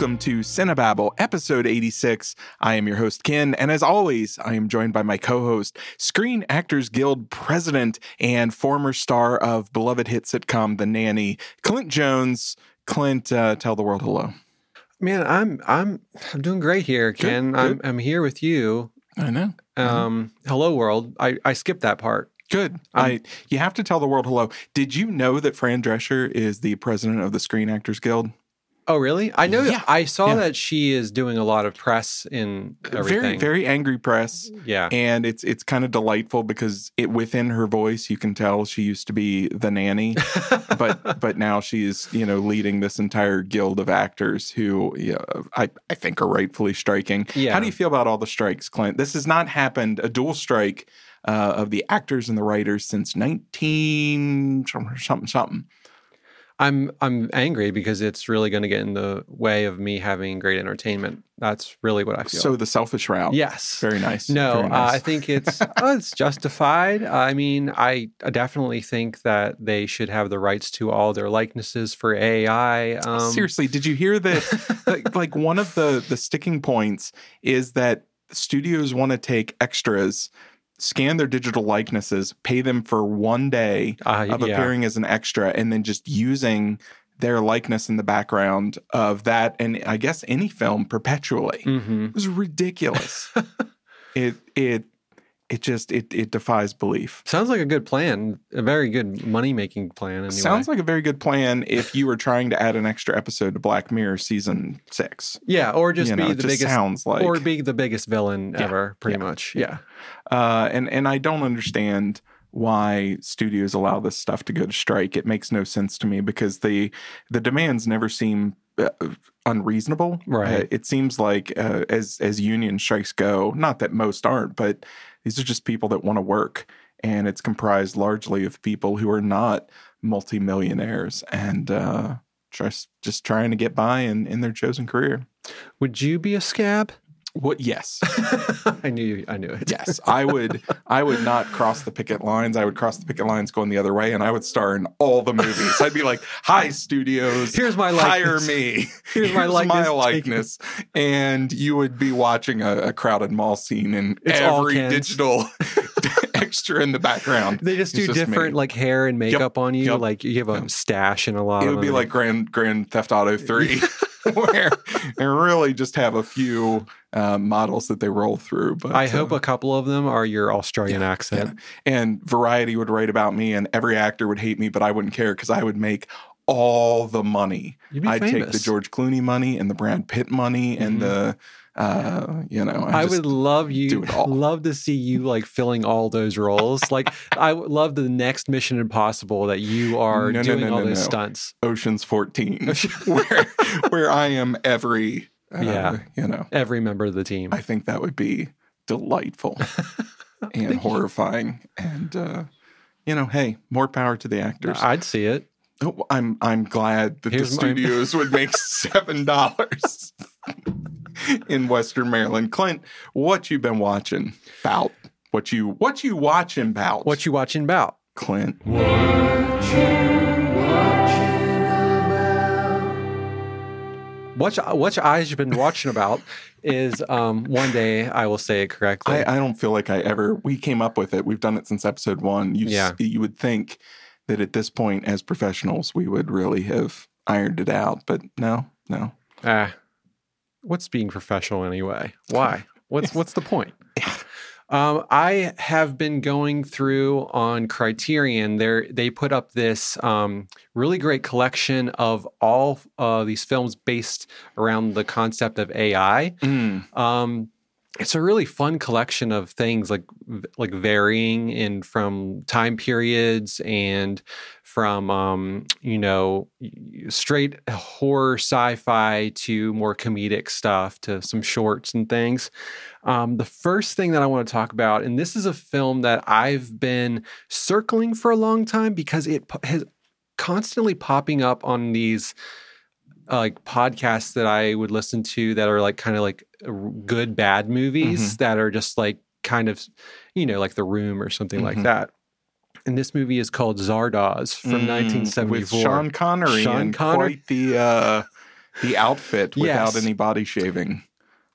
Welcome to Cinebabble, episode 86. I am your host, Ken, and as always, I am joined by my co host, Screen Actors Guild president and former star of beloved hit sitcom The Nanny, Clint Jones. Clint, uh, tell the world hello. Man, I'm I'm I'm doing great here, Ken. Good, I'm. I'm here with you. I know. Um, hello world. I I skipped that part. Good. I you have to tell the world hello. Did you know that Fran Drescher is the president of the Screen Actors Guild? Oh, really? I know. Yeah, I saw yeah. that she is doing a lot of press in everything. Very, very angry press. Yeah. and it's it's kind of delightful because it within her voice you can tell she used to be the nanny but but now she's you know leading this entire guild of actors who you know, I I think are rightfully striking. Yeah. How do you feel about all the strikes, Clint? This has not happened a dual strike uh, of the actors and the writers since nineteen something something something. I'm I'm angry because it's really going to get in the way of me having great entertainment. That's really what I feel. So the selfish route. yes. Very nice. No, Very uh. I think it's oh, it's justified. I mean, I, I definitely think that they should have the rights to all their likenesses for AI. Um, Seriously, did you hear that? like, like one of the the sticking points is that studios want to take extras, scan their digital likenesses, pay them for one day uh, of yeah. appearing as an extra, and then just using their likeness in the background of that and I guess any film perpetually. hmm It was ridiculous. it it it just it it defies belief. Sounds like a good plan, a very good money making plan. Anyway. Sounds like a very good plan if you were trying to add an extra episode to Black Mirror season six. yeah, or just you be it the just biggest, sounds like or be the biggest villain Yeah, ever, pretty yeah, much. yeah. uh, and and I don't understand why studios allow this stuff to go to strike. It makes no sense to me because the the demands never seem uh, unreasonable. Right. Uh, it seems like uh, as as union strikes go, not that most aren't, but these are just people that want to work, and it's comprised largely of people who are not multimillionaires and uh, just just trying to get by in in their chosen career. Would you be a scab? What? Yes. I knew you, I knew it. Yes, I would. I would not cross the picket lines. I would cross the picket lines going the other way, and I would star in all the movies. I'd be like, "Hi, studios, Here's my hire likeness. me. Here's my likeness. Take likeness." And you would be watching a, a crowded mall scene, and It's every digital extra in the background. They just do just different me. like hair and makeup on you. Yep. Like you have a Yep. stash and a lot of It would be like Grand Grand Theft Auto Three, where they really just have a few uh, models that they roll through. But I hope uh, a couple of them are your Australian Yeah, accent. and Variety would write about me, and every actor would hate me, but I wouldn't care because I would make all the money. I'd famous. take the George Clooney money and the Brad Pitt money and Mhm. the, uh, you know, I just- would love you, all. love to see you like filling all those roles. like I would love the next Mission Impossible that you are No, doing no, all no, those no. stunts. Ocean's 14, where, where I am every, uh, Yeah. you know, Every member of the team. I think that would be delightful and horrifying. And, uh, you know, hey, more power to the actors. I'd see it. Oh, I'm I'm glad that Here's the my- studios would make seven dollars in Western Maryland. Clint, what you been watching? about? what you what you watching? Bout What you watching about? Clint? What you- what I've been watching about is um, one day I will say it correctly. I, I don't feel like I ever. We came up with it. We've done it since episode one. You Yeah. you would think that at this point, as professionals, we would really have ironed it out, but no, no. Ah, what's being professional anyway? Why? What's what's the point? Um, I have been going through on Criterion. They they put up this um, really great collection of all uh, these films based around the concept of AI. Mm. Um, it's a really fun collection of things like like varying in from time periods and from um, you know straight horror sci-fi to more comedic stuff to some shorts and things. Um, the first thing that I want to talk about, and this is a film that I've been circling for a long time because it has constantly popping up on these uh, like podcasts that I would listen to that are like kind of like good bad movies that are just like kind of you know like The Room or something like Mhm. that. And this movie is called Zardoz from Mm, 1974. with Sean Connery Sean and Connery. quite the uh, the outfit without Yes. any body shaving.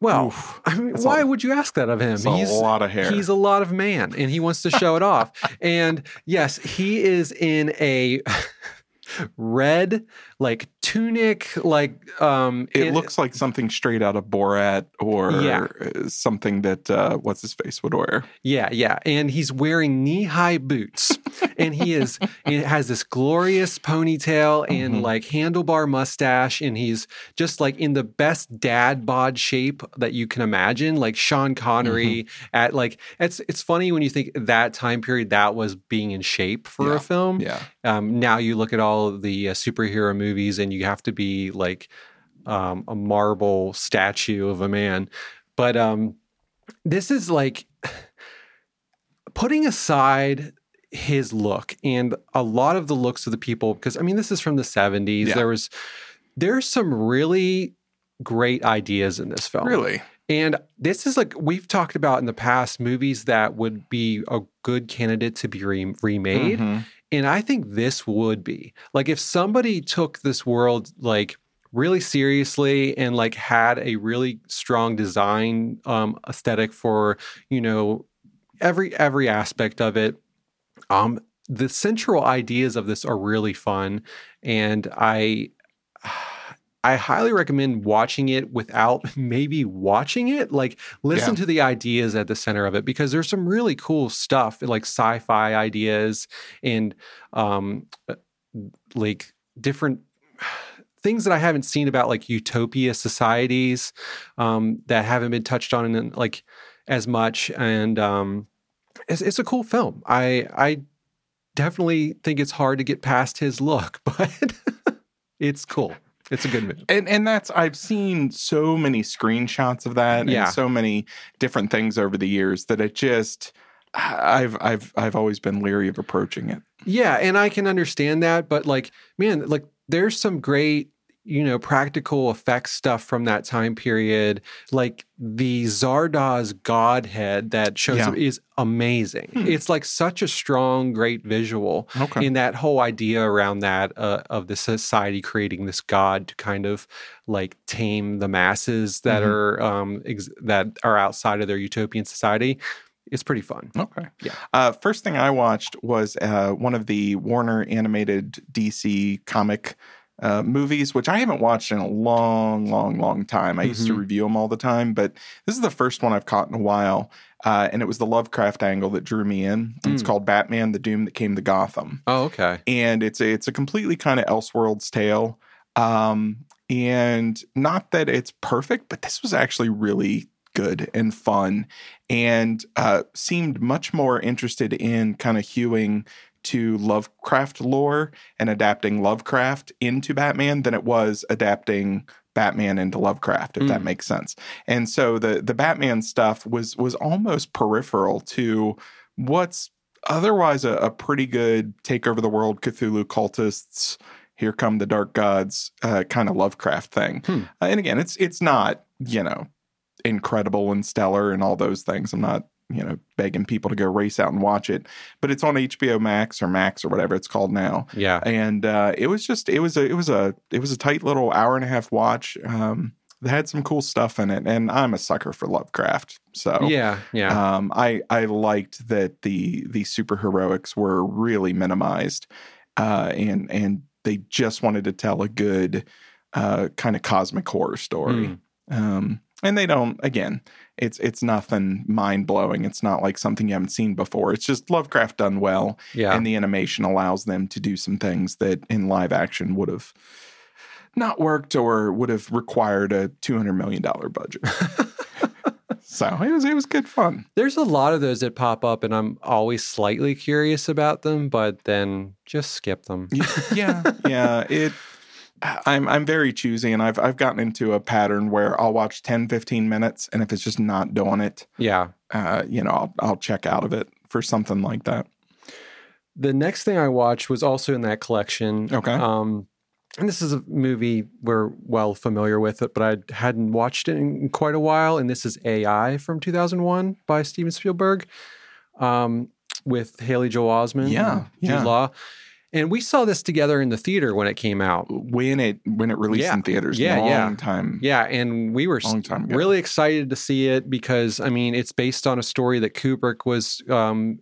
Well, Oof. I mean, why a- would you ask that of him? He's a lot of hair. He's a lot of man and he wants to show it off. And yes, he is in a red like tunic like um It looks like something straight out of Borat or Yeah. something that uh, what's his face would wear. Yeah, yeah. And he's wearing knee-high boots. and he is it has this glorious ponytail and Mhm. like handlebar mustache and he's just like in the best dad bod shape that you can imagine, like Sean Connery at like it's it's funny when you think that time period that was being in shape for Yeah. a film. Yeah. Um, now you look at all the uh, superhero movies and you have to be like um, a marble statue of a man. But um, this is like putting aside his look and a lot of the looks of the people, because I mean, this is from the 70s. Yeah. There was, there's some really great ideas in this film. Really? And this is like we've talked about in the past movies that would be a good candidate to be re- remade. Mhm. And I think this would be like if somebody took this world like really seriously and like had a really strong design um, aesthetic for you know every every aspect of it. Um, the central ideas of this are really fun, and I. I highly recommend watching it without maybe watching it. Like, listen Yeah. to the ideas at the center of it because there's some really cool stuff, like sci-fi ideas and um, uh, like different things that I haven't seen about like utopia societies um, that haven't been touched on in like as much. And um, it's, it's a cool film. I I definitely think it's hard to get past his look, but it's cool. It's a good movie. And and that's I've seen so many screenshots of that Yeah. and so many different things over the years that it just I've I've I've always been leery of approaching it. Yeah, and I can understand that, but like, man, like there's some great, you know, practical effects stuff from that time period. Like the Zardoz godhead that shows Yeah. up is amazing. Hmm. It's like such a strong, great visual. Okay. And that whole idea around that uh, of the society creating this god to kind of like tame the masses that Mhm. are um ex- that are outside of their utopian society, it's pretty fun. Okay. Yeah. Uh, first thing I watched was uh, one of the Warner animated DC comic uh, movies, which I haven't watched in a long, long, long time. I used to Mhm. review them all the time, but this is the first one I've caught in a while. Uh, and it was the Lovecraft angle that drew me in. It's Mm. called Batman: The Doom That Came to Gotham. Oh, okay. and it's a, it's a completely kind of Elseworlds tale. Um, and not that it's perfect, but this was actually really good and fun, and uh, seemed much more interested in kind of hewing to Lovecraft lore and adapting Lovecraft into Batman than it was adapting Batman into Lovecraft, if that Mm. makes sense. And so the the Batman stuff was was almost peripheral to what's otherwise a, a pretty good take over the world Cthulhu cultists. Here come the dark gods, uh, kind of Lovecraft thing. Hmm. Uh, and again, it's it's not you know incredible and stellar and all those things. I'm not you know begging people to go race out and watch it, but it's on HBO Max or Max or whatever it's called now Yeah. and uh, it was just it was a it was a it was a tight little hour and a half watch. Um, that had some cool stuff in it, and I'm a sucker for Lovecraft, so Yeah. Yeah. um, I I liked that the the superheroics were really minimized, uh, and and they just wanted to tell a good uh, kind of cosmic horror story. Mm. Um, and they don't. Again, it's it's nothing mind blowing. It's not like something you haven't seen before. It's just Lovecraft done well Yeah. and the animation allows them to do some things that in live action would have not worked or would have required a two hundred million dollar budget. so it was it was good fun. There's a lot of those that pop up, and I'm always slightly curious about them, but then just skip them. Yeah, yeah. It. I'm I'm very choosy, and I've I've gotten into a pattern where I'll watch 10, 15 minutes, and if it's just not doing it, Yeah. uh, you know, I'll I'll check out of it for something like that. The next thing I watched was also in that collection. Okay. Um, and this is a movie we're well familiar with it, but I hadn't watched it in quite a while. And this is AI from 2001 by Steven Spielberg um, with Haley Joel Osment, Yeah, and Jude yeah. Law. And we saw this together in the theater when it came out. when it when it released Yeah. in theaters. Yeah, long yeah. time. Yeah, and we were Long time ago. really excited to see it because I mean it's based on a story that Kubrick was um,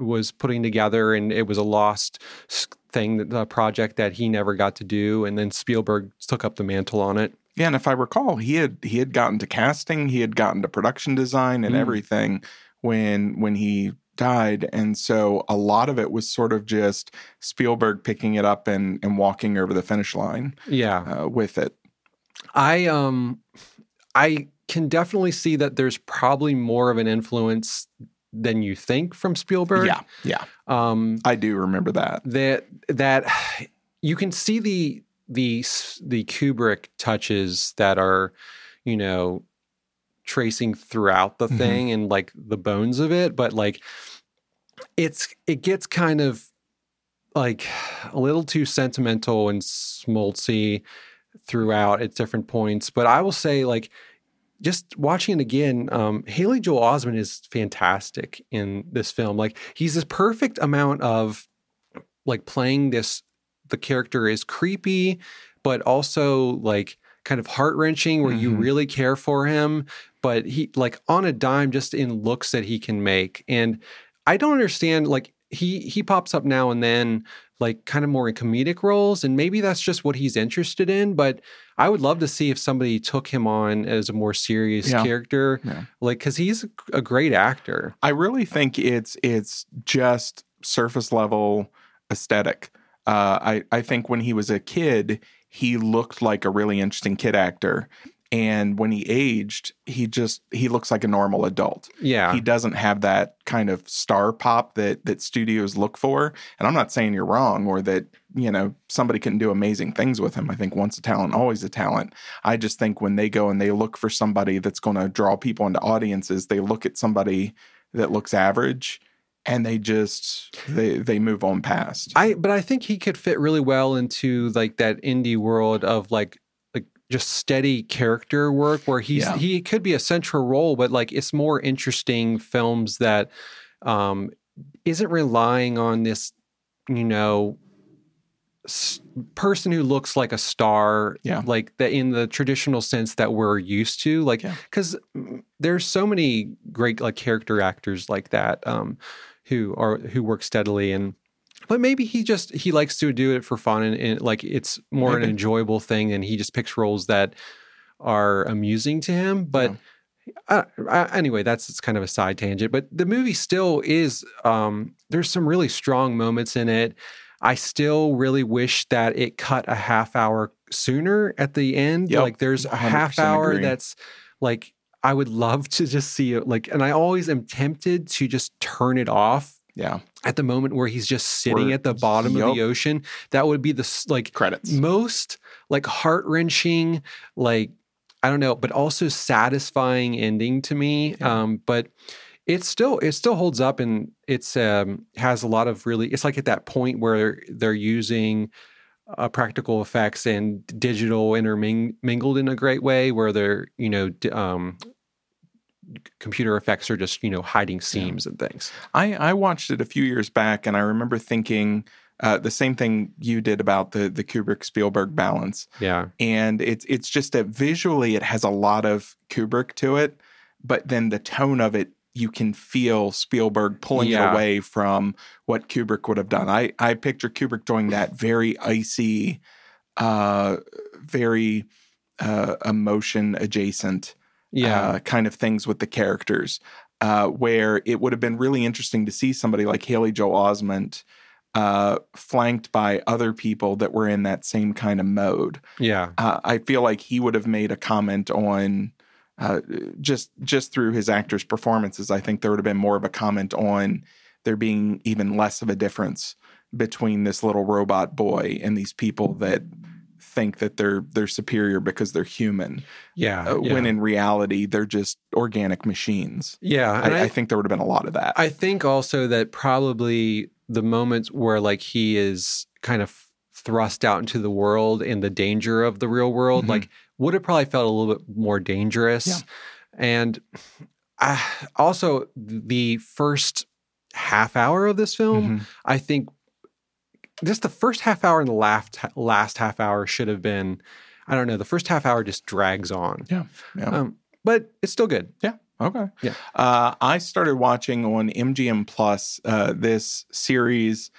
was putting together, and it was a lost thing, that- the project that he never got to do, and then Spielberg took up the mantle on it. Yeah, and if I recall, he had he had gotten to casting, he had gotten to production design and Mm. everything when when he died, and so a lot of it was sort of just Spielberg picking it up and and walking over the finish line Yeah, uh, with it. I um, I can definitely see that there's probably more of an influence than you think from Spielberg. Yeah, yeah, Um, I do remember that. that that you can see the the the Kubrick touches that are you know tracing throughout the Mhm. thing and like the bones of it but like it's it gets kind of like a little too sentimental and smoltzy throughout at different points but I will say like just watching it again, um, Haley Joel Osment is fantastic in this film. Like he's this perfect amount of like playing this. The character is creepy, but also like kind of heart wrenching, where you Mhm. really care for him. But he like on a dime, just in looks that he can make. And I don't understand. Like he he pops up now and then, like kind of more in comedic roles, and maybe that's just what he's interested in. But I would love to see if somebody took him on as a more serious Yeah. character, Yeah. like because he's a, a great actor. I really think it's it's just surface level aesthetic. Uh, I I think when he was a kid, he looked like a really interesting kid actor, and when he aged, he just he looks like a normal adult. Yeah, He doesn't have that kind of star pop that that studios look for. And I'm not saying you're wrong or that you know somebody can do amazing things with him. I think once a talent, always a talent. I just think when they go and they look for somebody that's going to draw people into audiences, they look at somebody that looks average and they just they they move on past. I but I think he could fit really well into like that indie world of like like just steady character work where he's Yeah. he could be a central role, but like it's more interesting films that um isn't relying on this, you know, s- person who looks like a star Yeah. like that in the traditional sense that we're used to like Yeah. because there's so many great like character actors like that um who are who work steadily and but maybe he just he likes to do it for fun and, and like it's more an enjoyable thing and he just picks roles that are amusing to him but uh, uh, anyway that's it's kind of a side tangent but the movie still is um there's some really strong moments in it. I still really wish that it cut a half hour sooner at the end. Yep, like there's a half hour agree. that's like i would love to just see it like and i always am tempted to just turn it off Yeah. at the moment where he's just sitting Where- at the bottom of the ocean that would be the like Credits. most like heart-wrenching like i don't know but also satisfying ending to me Yeah. um but it still it still holds up and it's um has a lot of really it's like at that point where they're using uh, practical effects and digital intermingled in a great way where they're you know d- um computer effects are just you know hiding seams and things I, I watched it a few years back and I remember thinking uh, the same thing you did about the the Kubrick Spielberg balance. yeah And it's it's just that visually it has a lot of Kubrick to it, but then the tone of it you can feel Spielberg pulling Yeah. it away from what Kubrick would have done. I I picture Kubrick doing that very icy, uh, very uh, emotion adjacent yeah uh, kind of things with the characters, uh, where it would have been really interesting to see somebody like Haley Joel Osment uh, flanked by other people that were in that same kind of mode. yeah Uh, I feel like he would have made a comment on uh, just just through his actors' performances. I think there would have been more of a comment on there being even less of a difference between this little robot boy and these people that think that they're they're superior because they're human yeah, uh, yeah. when in reality they're just organic machines. yeah I, I, I think there would have been a lot of that. I think also that probably the moments where like he is kind of thrust out into the world and the danger of the real world, Mhm. like would have probably felt a little bit more dangerous. Yeah. And I, also the first half hour of this film, Mhm. I think just the first half hour and the last last half hour should have been. I don't know. The first half hour just drags on. Yeah. Yeah. Um, but it's still good. Yeah. Okay. Yeah. Uh, I started watching on MGM Plus uh, this series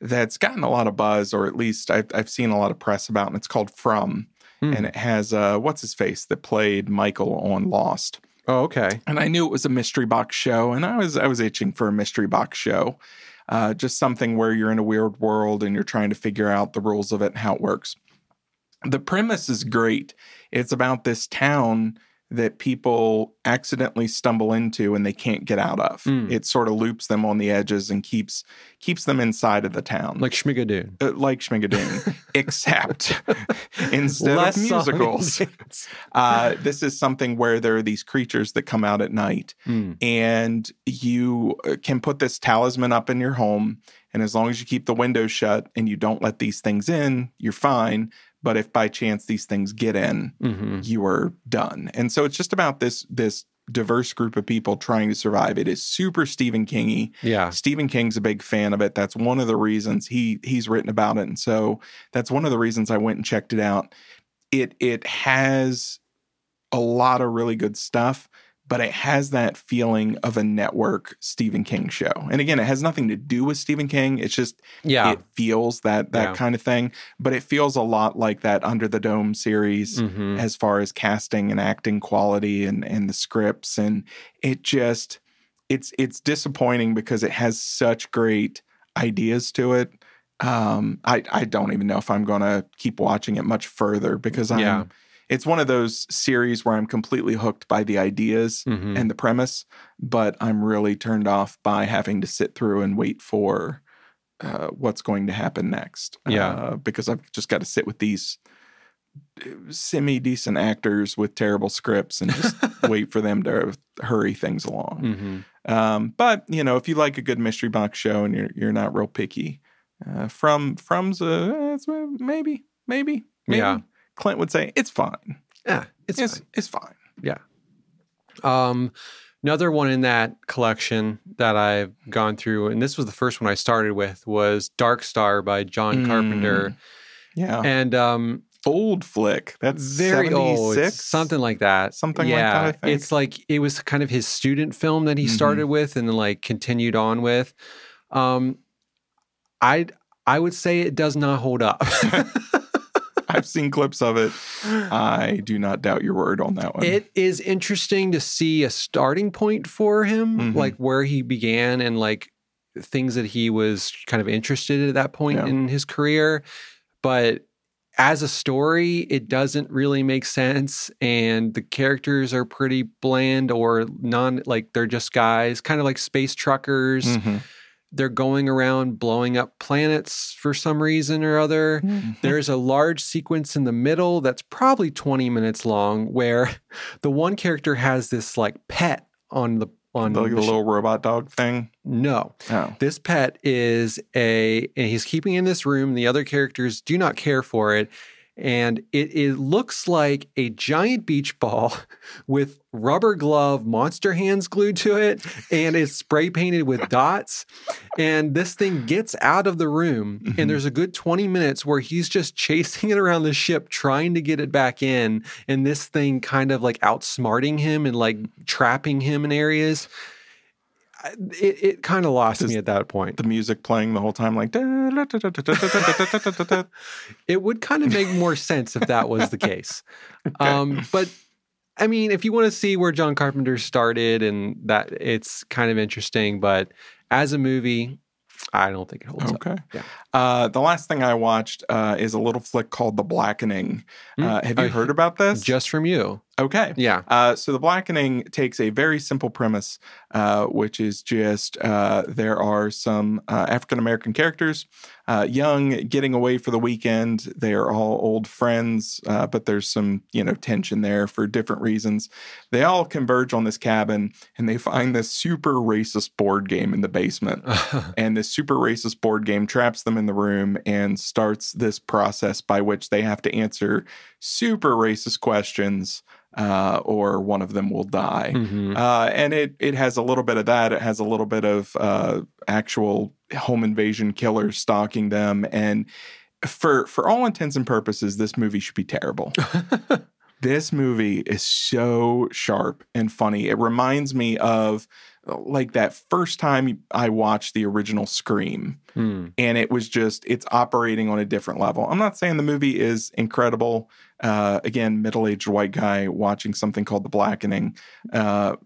that's gotten a lot of buzz, or at least I've, I've seen a lot of press about, and it's called From. Hmm. And it has uh, what's his face that played Michael on Lost. Oh, okay. And I knew it was a mystery box show, and I was I was itching for a mystery box show, uh, just something where you're in a weird world and you're trying to figure out the rules of it and how it works. The premise is great. It's about this town that people accidentally stumble into and they can't get out of. Mm. It sort of loops them on the edges and keeps keeps them inside of the town, Like Schmigadoon. uh, like Schmigadoon, except instead Less of musicals. Uh, this is something where there are these creatures that come out at night, Mm. and you uh, can put this talisman up in your home. And as long as you keep the windows shut and you don't let these things in, you're fine. But if by chance these things get in, hmm you are done. And so it's just about this this diverse group of people trying to survive. It is super Stephen Kingy. Yeah. Stephen King's a big fan of it. That's one of the reasons he he's written about it. And so that's one of the reasons I went and checked it out. It it has a lot of really good stuff, but it has that feeling of a network Stephen King show. And again, it has nothing to do with Stephen King. It's just Yeah. it feels that that Yeah. kind of thing. But it feels a lot like that Under the Dome series Mhm. as far as casting and acting quality and and the scripts and it just it's it's disappointing because it has such great ideas to it um i i don't even know if i'm gonna keep watching it much further because i'm Yeah. It's one of those series where i'm completely hooked by the ideas Mhm. and the premise but i'm really turned off by having to sit through and wait for uh, what's going to happen next Yeah. uh, because i've just got to sit with these semi decent actors with terrible scripts and just wait for them to hurry things along. Mhm. Um, but you know, if you like a good mystery box show and you're you're not real picky, uh, from from's a it's, uh, maybe maybe maybe. Yeah. Clint would say it's fine. Yeah. It's, It's fine. it's fine. Um, another one in that collection that I've gone through, and this was the first one I started with, was Dark Star by John Mm. Carpenter, Yeah, and um, old flick. That's very old, something like that. Something like that, I think. it's like it was kind of his student film that he Mhm. started with, and then like continued on with. Um, I I would say it does not hold up. I've seen clips of it. I do not doubt your word on that one. It is interesting to see a starting point for him, Mhm. like where he began and like things that he was kind of interested in at that point Yeah. in his career. But as a story, it doesn't really make sense. And the characters are pretty bland or non like they're just guys, kind of like space truckers. Mhm. They're going around blowing up planets for some reason or other. Mhm. There's a large sequence in the middle that's probably 20 minutes long where the one character has this like pet on the on like the the sh- little robot dog thing. no Oh, this pet is a and he's keeping in this room the other characters do not care for it and it, it looks like a giant beach ball with rubber glove monster hands glued to it and it's spray painted with dots and this thing gets out of the room Mhm. and there's a good 20 minutes where he's just chasing it around the ship trying to get it back in and this thing kind of like outsmarting him and like trapping him in areas it, it kind of lost me at that point. The music playing the whole time, like it would kind of make more sense if that was the case. okay. um, but I mean, if you want to see where John Carpenter started and that, it's kind of interesting. But as a movie, I don't think it holds okay. up. Okay. Yeah. Uh, the last thing I watched uh, is a little flick called The Blackening. Uh, have you heard about this? Just from you okay. Yeah. Uh, so the blackening takes a very simple premise, uh, which is just uh, there are some uh, African American characters, uh, young, getting away for the weekend. They are all old friends, uh, but there's some you know tension there for different reasons. They all converge on this cabin, and they find this super racist board game in the basement. And this super racist board game traps them in the room and starts this process by which they have to answer super racist questions, uh, or one of them will die. Mhm. Uh, and it it has a little bit of that. It has a little bit of uh, actual home invasion killers stalking them and for for all intents and purposes this movie should be terrible this movie is so sharp and funny it reminds me of like that first time I watched the original Scream, Hmm. and it was just it's operating on a different level. I'm not saying the movie is incredible. Uh, again, middle-aged white guy watching something called The Blackening. Uh,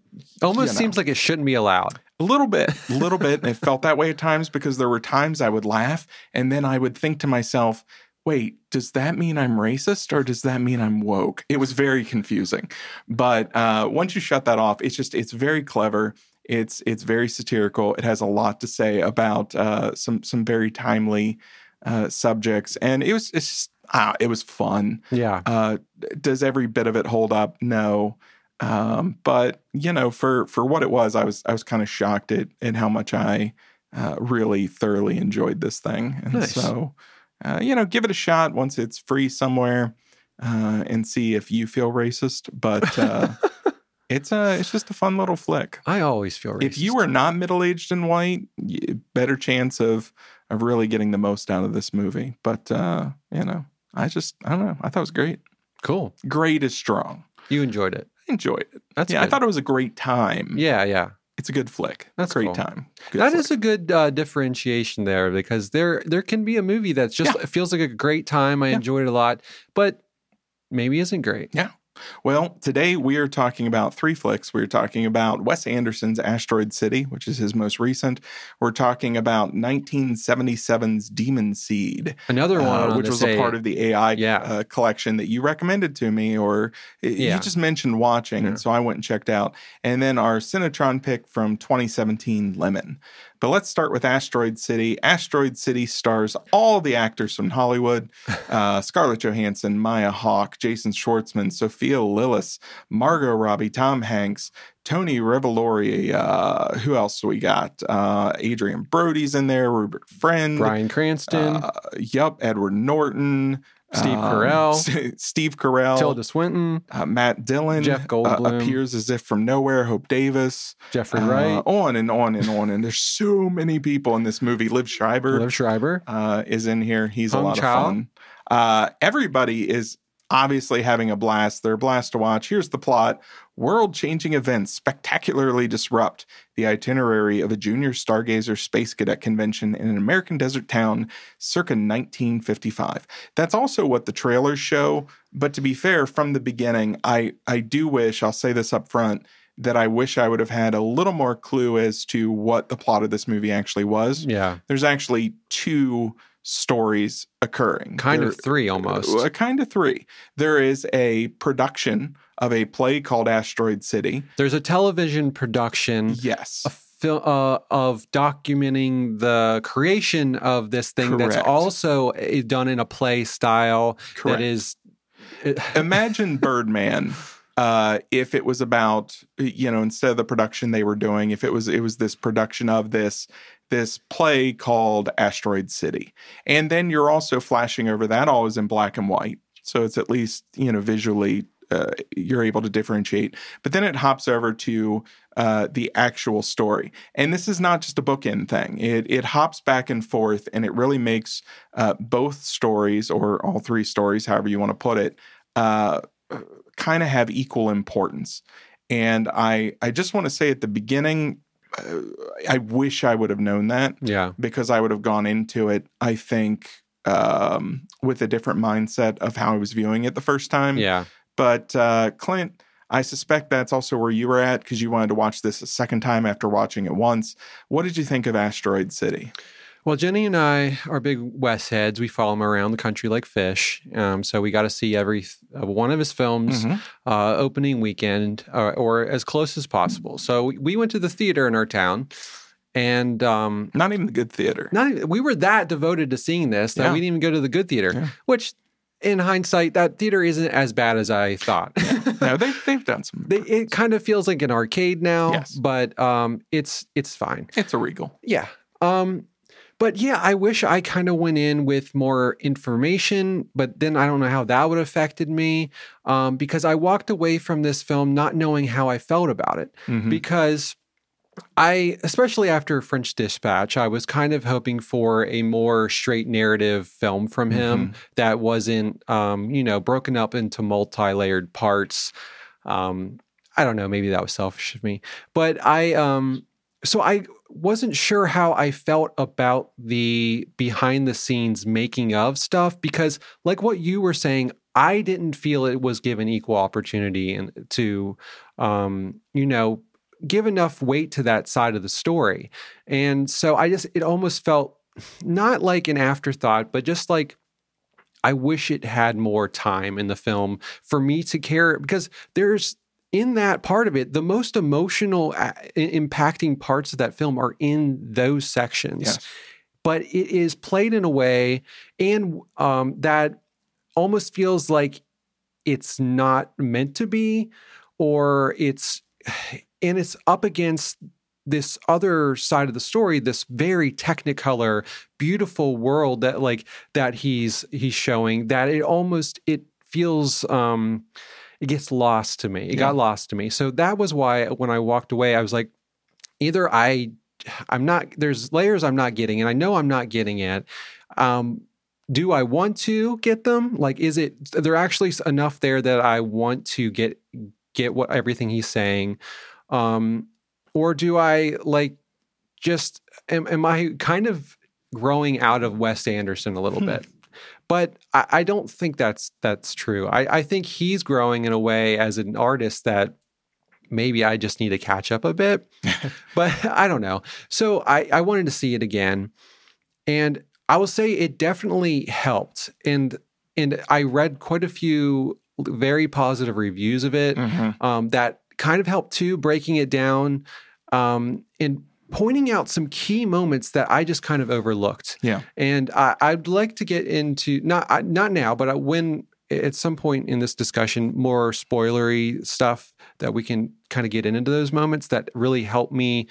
Almost you know. seems like it shouldn't be allowed. a little bit, a little bit, and it felt that way at times because there were times I would laugh and then I would think to myself. Wait, does that mean I'm racist or does that mean I'm woke? It was very confusing. But uh, once you shut that off, it's just, it's very clever. It's it's very satirical. It has a lot to say about uh, some some very timely uh, subjects, and it was it's just, ah, it was fun. Yeah. Uh, does every bit of it hold up? No, um, but you know, for for what it was, I was I was kind of shocked at at how much I uh, really thoroughly enjoyed this thing, and Nice. so uh, you know, give it a shot once it's free somewhere, uh, and see if you feel racist. But uh, it's a it's just a fun little flick I always feel racist. if you are not middle aged and white, better chance of of really getting the most out of this movie. But uh, you know, I just I don't know. I thought it was great. cool, Great is strong. you enjoyed it. I enjoyed it. That's yeah, I thought it was a great time. Yeah, yeah. it's a good flick. That's great cool. time. Good That flick. is a good uh, differentiation there because there there can be a movie that's just Yeah. it feels like a great time. I Yeah. enjoyed it a lot, but maybe isn't great. Well, today we are talking about three flicks. We're talking about Wes Anderson's Asteroid City, which is his most recent. We're talking about 1977's Demon Seed, Another one, uh, which was a A- part of the AI Yeah. uh, collection that you recommended to me, or Yeah. you just mentioned watching, Yeah. and so I went and checked out. And then our Cinetron pick from 2017, Lemon. But let's start with Asteroid City. Asteroid City stars all the actors from Hollywood: uh, Scarlett Johansson, Maya Hawke, Jason Schwartzman, Sophia Lillis, Margot Robbie, Tom Hanks, Tony Revolori. Uh, who else do we got? Uh, Adrien Brody's in there. Rupert Friend. Bryan Cranston, Uh, yup, Edward Norton, Steve um, Carell. Steve Carell, Tilda Swinton, uh, Matt Dillon, Jeff uh, Goldblum. appears as if from nowhere. Hope Davis, Jeffrey uh, Wright, on and on and on. And there's so many people in this movie. Liev Schreiber Liev Schreiber. uh, is in here. He's a lot Chow. of fun. Uh, everybody is obviously having a blast. They're a blast to watch. Here's the plot. World changing events spectacularly disrupt the itinerary of a junior stargazer space cadet convention in an American desert town circa 1955. That's also what the trailers show. But to be fair, from the beginning, I, I do wish, I'll say this up front, that I wish I would have had a little more clue as to what the plot of this movie actually was Yeah, there's actually two stories occurring. kind There- of three almost. a kind of three. There is a production of a play called Asteroid City. There's a television production Yes. a fil- uh, of documenting the creation of this thing that's also uh, done in a play style Correct. that is Imagine Birdman. Uh, if it was about you know instead of the production they were doing if it was it was this production of this this play called asteroid city. And then you're also flashing over that always in black and white. So it's at least you know visually uh, you're able to differentiate. But then it hops over to uh, the actual story. And this is not just a bookend thing. It, it hops back and forth and it really makes uh, both stories or all three stories however you want to put it uh, kind of have equal importance. And I, I just want to say at the beginning, uh, I wish I would have known that yeah because I would have gone into it, I think, um, with a different mindset of how I was viewing it the first time. yeah But uh, Clint, I suspect that's also where you were at because you wanted to watch this a second time after watching it once. What did you think of Asteroid City? Well, Jenny and I are big Wes heads. We follow him around the country like fish. Um, so we got to see every uh, one of his films Mhm. uh, opening weekend or, or as close as possible. So we- we went to the theater in our town, and um, Not even the good theater. not even, we were that devoted to seeing this that Yeah. we didn't even go to the good theater. Yeah. Which, in hindsight, that theater isn't as bad as I thought. no, they, they've done some. They, it kind of feels like an arcade now, Yes. but um, it's it's fine. it's a regal. Yeah. Um, but yeah, I wish I kind of went in with more information, but then I don't know how that would have affected me um, because I walked away from this film not knowing how I felt about it Mhm. because I, especially after French Dispatch, I was kind of hoping for a more straight narrative film from him Mhm. that wasn't, um, you know, broken up into multi layered parts. Um, I don't know, maybe that was selfish of me, but I, um, so I wasn't sure how I felt about the behind the scenes making of stuff because, like what you were saying, I didn't feel it was given equal opportunity and to, um, you know, give enough weight to that side of the story. And so I just, it almost felt not like an afterthought, but just like I wish it had more time in the film for me to care because there's in that part of it, the most emotional, uh, impacting parts of that film are in those sections. Yes. But it is played in a way and um, that almost feels like it's not meant to be, or it's, and it's up against this other side of the story this very technicolor beautiful world that like that he's he's showing that it almost it feels um it gets lost to me. It Yeah. got lost to me. So that was why when i walked away i was like either i i'm not there's layers i'm not getting and i know i'm not getting it. Um do i want to get them? Like is it there actually enough there that i want to get get what everything he's saying? Um or do i like just am, am i kind of growing out of wes anderson a little Hmm. bit but I, I don't think that's that's true. I, I think he's growing in a way as an artist that maybe i just need to catch up a bit. But i don't know. So i i wanted to see it again. And i will say it definitely helped. And and i read quite a few very positive reviews of it Mhm. um, that kind of helped too, breaking it down. Um, and pointing out some key moments that I just kind of overlooked. Yeah. And I, I'd like to get into not I- not now, but I- when at some point in this discussion, more spoilery stuff that we can kind of get into those moments that really help me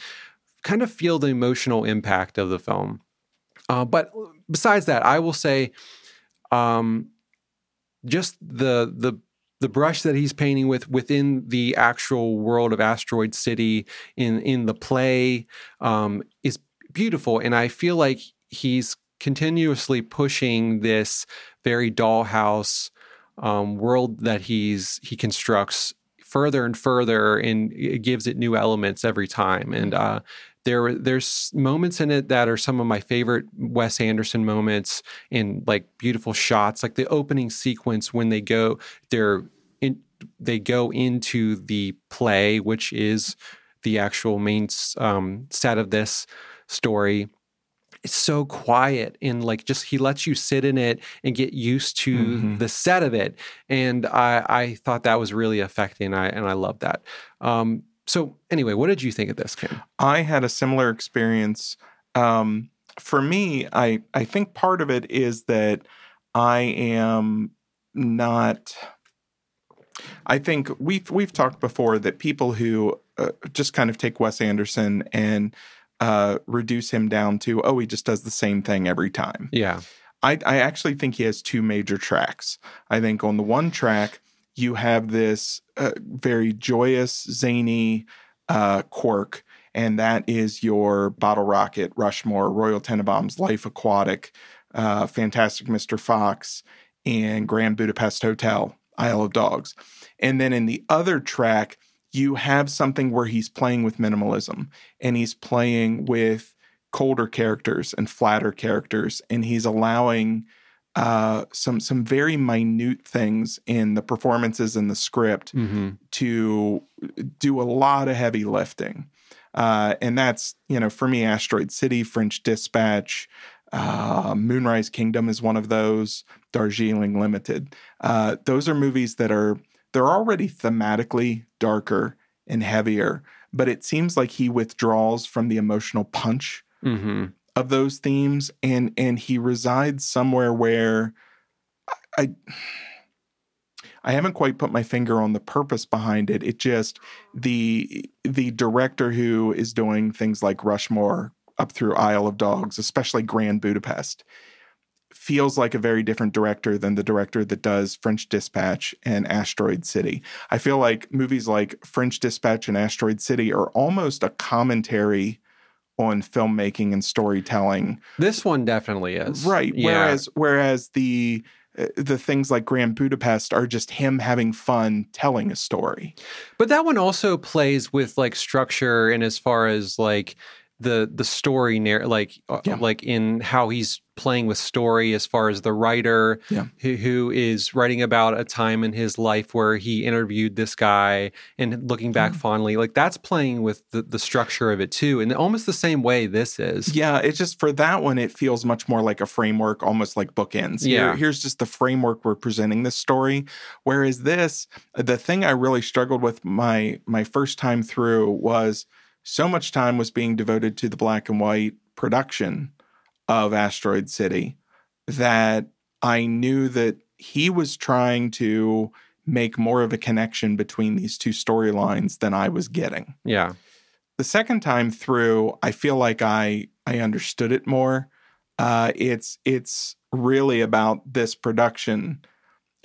kind of feel the emotional impact of the film. Uh, but besides that, I will say, um, just the the the brush that he's painting with within the actual world of Asteroid City in in the play um, is beautiful, and I feel like he's continuously pushing this very dollhouse um, world that he's he constructs further and further, and it gives it new elements every time. And uh, there there's moments in it that are some of my favorite Wes Anderson moments in like beautiful shots, like the opening sequence when they go they're in they go into the play, which is the actual main um, set of this story. It's so quiet and like just he lets you sit in it and get used to Mhm. the set of it, and I I thought that was really affecting. I and I love that. Um, so anyway, what did you think of this, Kim? I had a similar experience. Um, for me, I I think part of it is that I am not. I think we've we've talked before that people who uh, just kind of take Wes Anderson and uh, reduce him down to oh he just does the same thing every time. Yeah, I, I actually think he has two major tracks. I think on the one track, you have this uh, very joyous, zany uh, quirk, and that is your Bottle Rocket, Rushmore, Royal Tenenbaums, Life Aquatic, uh, Fantastic Mr. Fox, and Grand Budapest Hotel, Isle of Dogs. And then in the other track, you have something where he's playing with minimalism and he's playing with colder characters and flatter characters, and he's allowing uh, some some very minute things in the performances and the script hmm to do a lot of heavy lifting. Uh, and that's, you know, for me, Asteroid City, French Dispatch, uh, Moonrise Kingdom is one of those, Darjeeling Limited. Uh, those are movies that are, they're already thematically darker and heavier, but it seems like he withdraws from the emotional punch hmm of those themes and and he resides somewhere where I I haven't quite put my finger on the purpose behind it. It just the the director who is doing things like Rushmore up through Isle of Dogs, especially Grand Budapest, feels like a very different director than the director that does French Dispatch and Asteroid City. I feel like movies like French Dispatch and Asteroid City are almost a commentary on filmmaking and storytelling. This one definitely is. Right. Yeah. Whereas whereas the uh, the things like Grand Budapest are just him having fun telling a story. But that one also plays with like structure and as far as like the the story narr- like uh, Yeah. like in how he's playing with story as far as the writer Yeah. who, who is writing about a time in his life where he interviewed this guy and looking back Mm-hmm. fondly like that's playing with the, the structure of it too in almost the same way this is Yeah, it's just for that one, it feels much more like a framework, almost like bookends. Here- Yeah. here's just the framework we're presenting this story. Whereas this, the thing I really struggled with my my first time through was so much time was being devoted to the black and white production of Asteroid City that I knew that he was trying to make more of a connection between these two storylines than I was getting yeah the second time through, I feel like I I understood it more. Uh, it's it's really about this production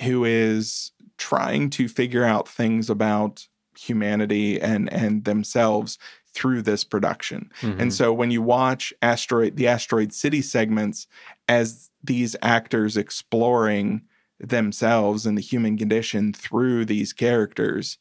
who is trying to figure out things about humanity and and themselves through this production. Mhm. And so when you watch asteroid the asteroid city segments as these actors exploring themselves and the human condition through these characters,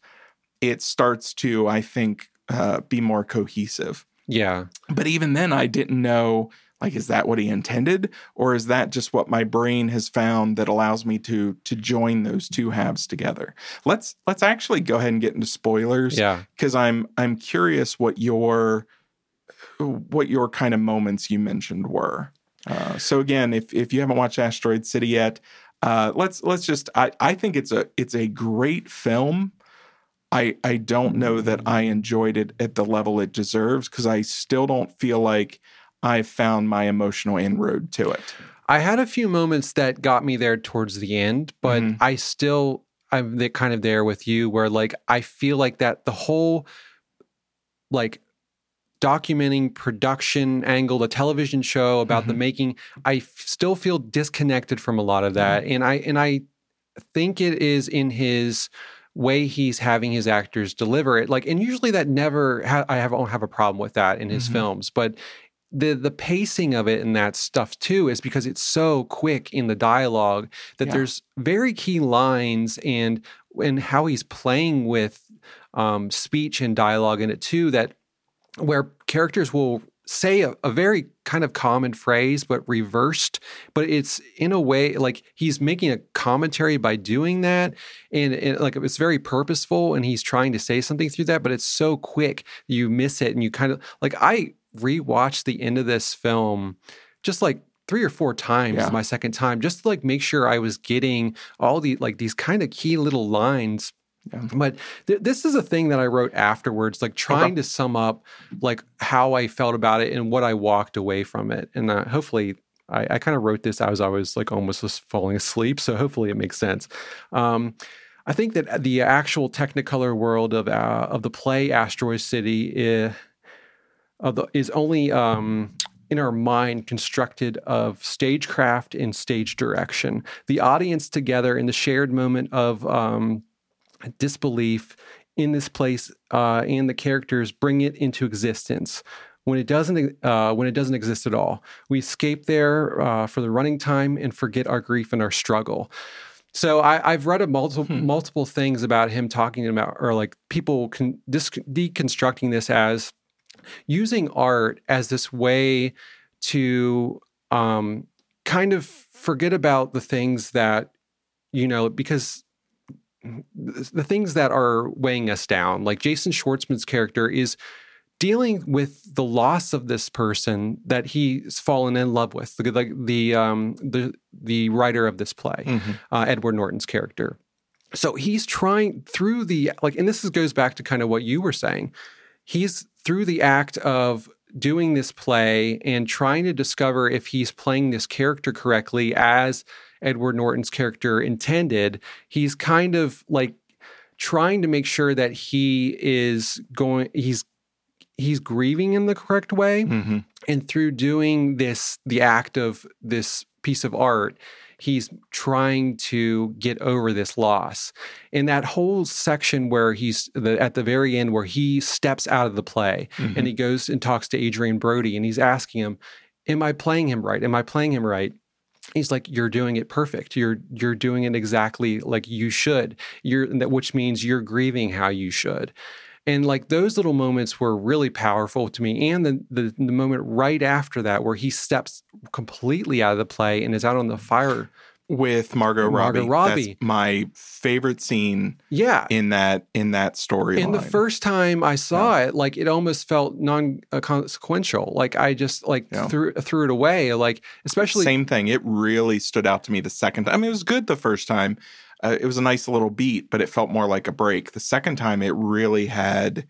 it starts to I think uh, be more cohesive. yeah But even then, I didn't know like is that what he intended, or is that just what my brain has found that allows me to to join those two halves together? Let's let's actually go ahead and get into spoilers yeah because I'm I'm curious what your what your kind of moments you mentioned were. Uh, so again, if if you haven't watched Asteroid City yet, uh, let's let's just I, I think it's a it's a great film. I I don't know that I enjoyed it at the level it deserves because I still don't feel like I found my emotional inroad to it. I had a few moments that got me there towards the end, but Mhm. I still I'm kind of there with you where like I feel like that the whole like documenting production angle, the television show about the Mhm. making, I f- still feel disconnected from a lot of that. And I and I think it is in his way he's having his actors deliver it. Like, and usually that never ha- I have don't have a problem with that in his Mhm. films, but the the pacing of it and that stuff too is because it's so quick in the dialogue that Yeah. there's very key lines and and how he's playing with um, speech and dialogue in it too that where characters will say a, a very kind of common phrase but reversed but it's in a way like he's making a commentary by doing that and, and like it's very purposeful and he's trying to say something through that but it's so quick you miss it and you kind of like i rewatched the end of this film just like three or four times Yeah. my second time just to like make sure i was getting all the like these kind of key little lines Yeah. but th- this is a thing that I wrote afterwards, like trying to sum up like how I felt about it and what I walked away from it. And uh, hopefully, I, I kind of wrote this as I was like almost just falling asleep. So hopefully, it makes sense. Um, I think that the actual Technicolor world of uh, of the play Asteroid City is, of the, is only um, in our mind constructed of stagecraft and stage direction. The audience together in the shared moment of um, disbelief in this place uh, and the characters bring it into existence when it doesn't uh, when it doesn't exist at all. We escape there uh, for the running time and forget our grief and our struggle. So I, I've read a multiple Hmm. multiple things about him talking about or like people con- dis- deconstructing this as using art as this way to um, kind of forget about the things that you know because the things that are weighing us down like jason schwartzman's character is dealing with the loss of this person that he's fallen in love with the like the um the the writer of this play Mhm. uh, Edward Norton's character. So he's trying through the like, and this is, goes back to kind of what you were saying. He's through the act of doing this play and trying to discover if he's playing this character correctly as Edward Norton's character intended. He's kind of like trying to make sure that he is going. He's he's grieving in the correct way Mhm. and through doing this the act of this piece of art, he's trying to get over this loss. In that whole section where he's the, at the very end, where he steps out of the play Mhm. and he goes and talks to Adrien Brody and he's asking him, Am I playing him right? Am I playing him right? He's like, You're doing it perfect. You're you're doing it exactly like you should. You're which means you're grieving how you should. And like those little moments were really powerful to me. And the, the the moment right after that where he steps completely out of the play and is out on the fire. with Margot Robbie. Margot Robbie. That's my favorite scene Yeah. in that in that storyline. And the first time I saw it, like it almost felt non consequential. Like I just like Yeah. threw threw it away. Like especially same thing. It really stood out to me the second time. I mean, it was good the first time. Uh, it was a nice little beat, but it felt more like a break. The second time, it really had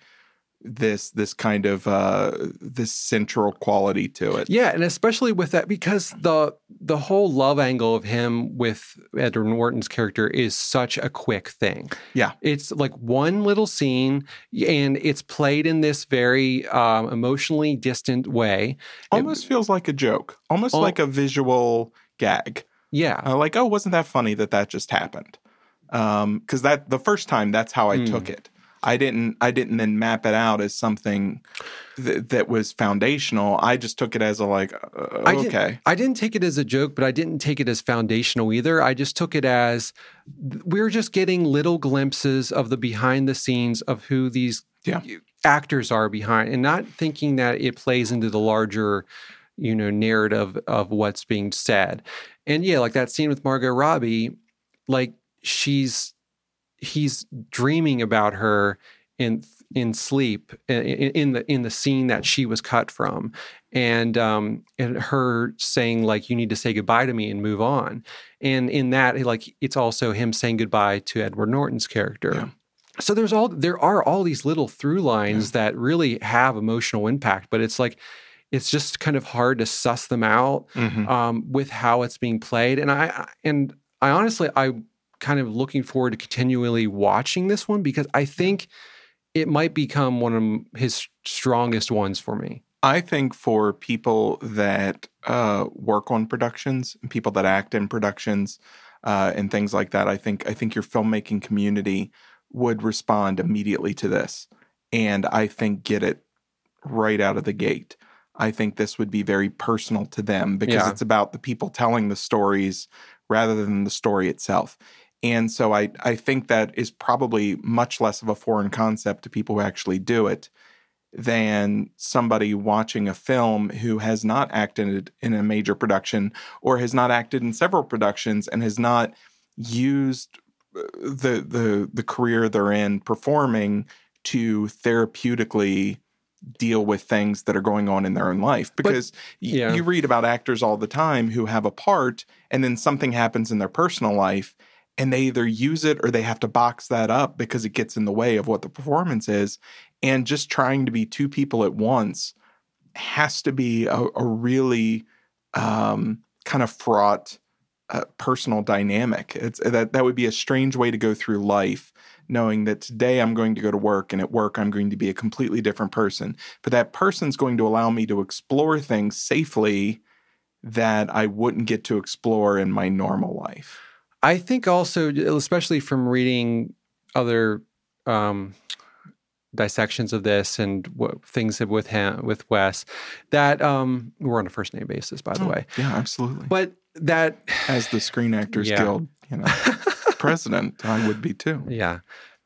this this kind of uh this central quality to it. Yeah, and especially with that because the the whole love angle of him with Edward Norton's character is such a quick thing. Yeah. It's like one little scene and it's played in this very um, emotionally distant way. Almost feels like a joke, almost Al- like a visual gag. Yeah. Uh, like, oh, wasn't that funny that that just happened? Because that the first time, that's how I Hmm. took it. I didn't. I didn't then map it out as something th- that was foundational. I just took it as a like, uh, I didn't- okay, I didn't take it as a joke, but I didn't take it as foundational either. I just took it as we're just getting little glimpses of the behind the scenes of who these Yeah. actors are behind and not thinking that it plays into the larger, you know, narrative of what's being said. And yeah, like that scene with Margot Robbie, like she's he's dreaming about her in in sleep in, in the in the scene that she was cut from and um and her saying like you need to say goodbye to me and move on and in that like it's also him saying goodbye to edward norton's character Yeah. so there's all there are all these little through lines that really have emotional impact but it's like it's just kind of hard to suss them out Mhm. um, with how it's being played. And I and I honestly I kind of looking forward to continually watching this one because I think it might become one of his strongest ones for me. I think for people that uh, work on productions, people that act in productions, uh, and things like that, I think I think your filmmaking community would respond immediately to this, and I think get it right out of the gate. I think this would be very personal to them because Yeah. it's about the people telling the stories rather than the story itself. And so I, I think that is probably much less of a foreign concept to people who actually do it than somebody watching a film who has not acted in a major production or has not acted in several productions and has not used uh, the the the career they're in performing to therapeutically deal with things that are going on in their own life because y- yeah. you read about actors all the time who have a part and then something happens in their personal life and they either use it or they have to box that up because it gets in the way of what the performance is and just trying to be two people at once has to be a, a really um, kind of fraught uh, personal dynamic. It's that that would be a strange way to go through life knowing that today I'm going to go to work and at work I'm going to be a completely different person. But that person's going to allow me to explore things safely that I wouldn't get to explore in my normal life I think also, especially from reading other um, dissections of this and what things with him with Wes, that um, we're on a first name basis, by the Oh, way. yeah absolutely But that, as the Screen Actors Yeah. Guild, you know, president, I would be too. yeah,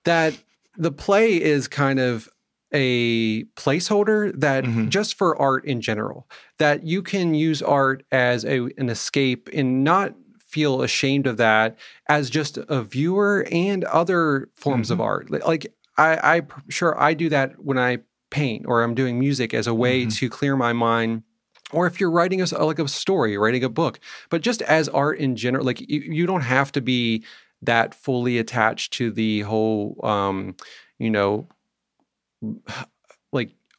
that the play is kind of a placeholder that Mhm. just for art in general, that you can use art as a, an escape in not feel ashamed of that as just a viewer and other forms of Mhm. art. Like I, I sure I do that when I paint or I'm doing music as a way Mhm. to clear my mind. Or if you're writing a, like a story, writing a book, but just as art in general, like you, you don't have to be that fully attached to the whole, um, you know,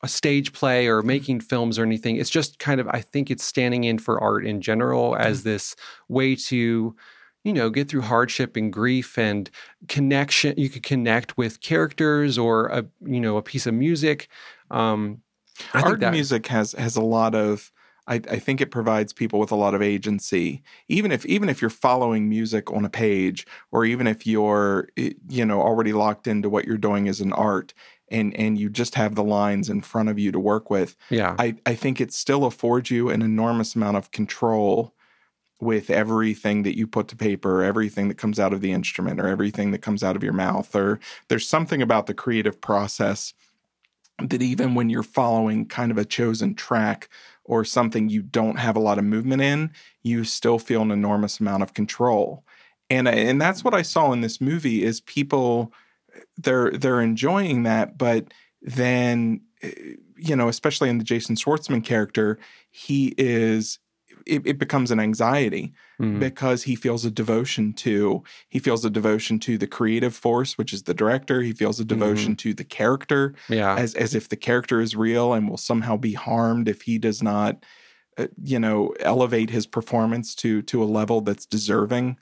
a stage play or making films or anything. It's just kind of, I think it's standing in for art in general as this way to, you know, get through hardship and grief and connection. You could connect with characters or a, you know, a piece of music. Um, I Art think that, music has has a lot of I, I think it provides people with a lot of agency. Even if even if you're following music on a page, or even if you're you know already locked into what you're doing as an art, and and you just have the lines in front of you to work with. Yeah, I I think it still affords you an enormous amount of control with everything that you put to paper, everything that comes out of the instrument, or everything that comes out of your mouth. Or there's something about the creative process that even when you're following kind of a chosen track or something you don't have a lot of movement in, you still feel an enormous amount of control. And and that's what I saw in this movie is people they're they're enjoying that, but then eh, you know, especially in the Jason Schwartzman character, he is it, it becomes an anxiety mm-hmm. because he feels a devotion to he feels a devotion to the creative force, which is the director. He feels a devotion mm-hmm. to the character, yeah, as as if the character is real and will somehow be harmed if he does not, uh, you know, elevate his performance to to a level that's deserving.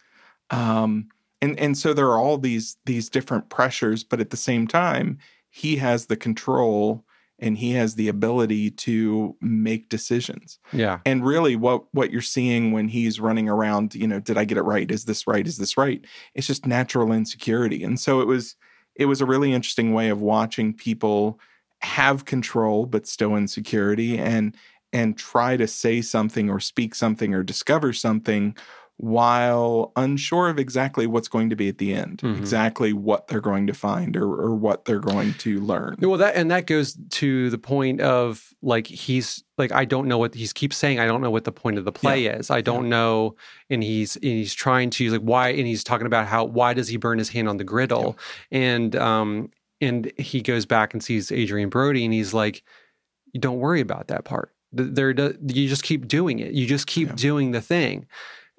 Um, and and so there are all these these different pressures, but at the same time, he has the control and he has the ability to make decisions. Yeah. And really what what you're seeing when he's running around, you know, did I get it right? Is this right? Is this right? It's just natural insecurity. And so it was it was a really interesting way of watching people have control but still insecurity and and try to say something or speak something or discover something while unsure of exactly what's going to be at the end, mm-hmm. exactly what they're going to find or, or what they're going to learn. Well, that and that goes to the point of like he's like I don't know what he keeps saying. I don't know what the point of the play yeah. is. I don't yeah. know, and he's and he's trying to like why, and he's talking about how why does he burn his hand on the griddle, yeah. and um and he goes back and sees Adrien Brody, and he's like, don't worry about that part. There, you just keep doing it. You just keep doing the thing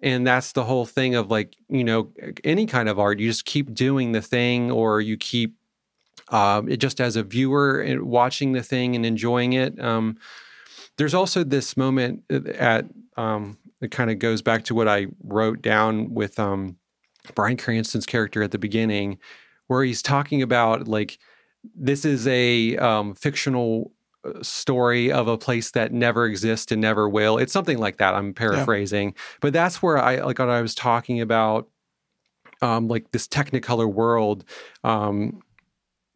and that's the whole thing of like you know any kind of art you just keep doing the thing or you keep um, it just as a viewer watching the thing and enjoying it. Um, there's also this moment at um, it kind of goes back to what i wrote down with um, bryan cranston's character at the beginning where he's talking about like this is a um, fictional story of a place that never exists and never will. It's something like that. I'm paraphrasing, yeah. but that's where I like what I was talking about, um, like this Technicolor world. Um,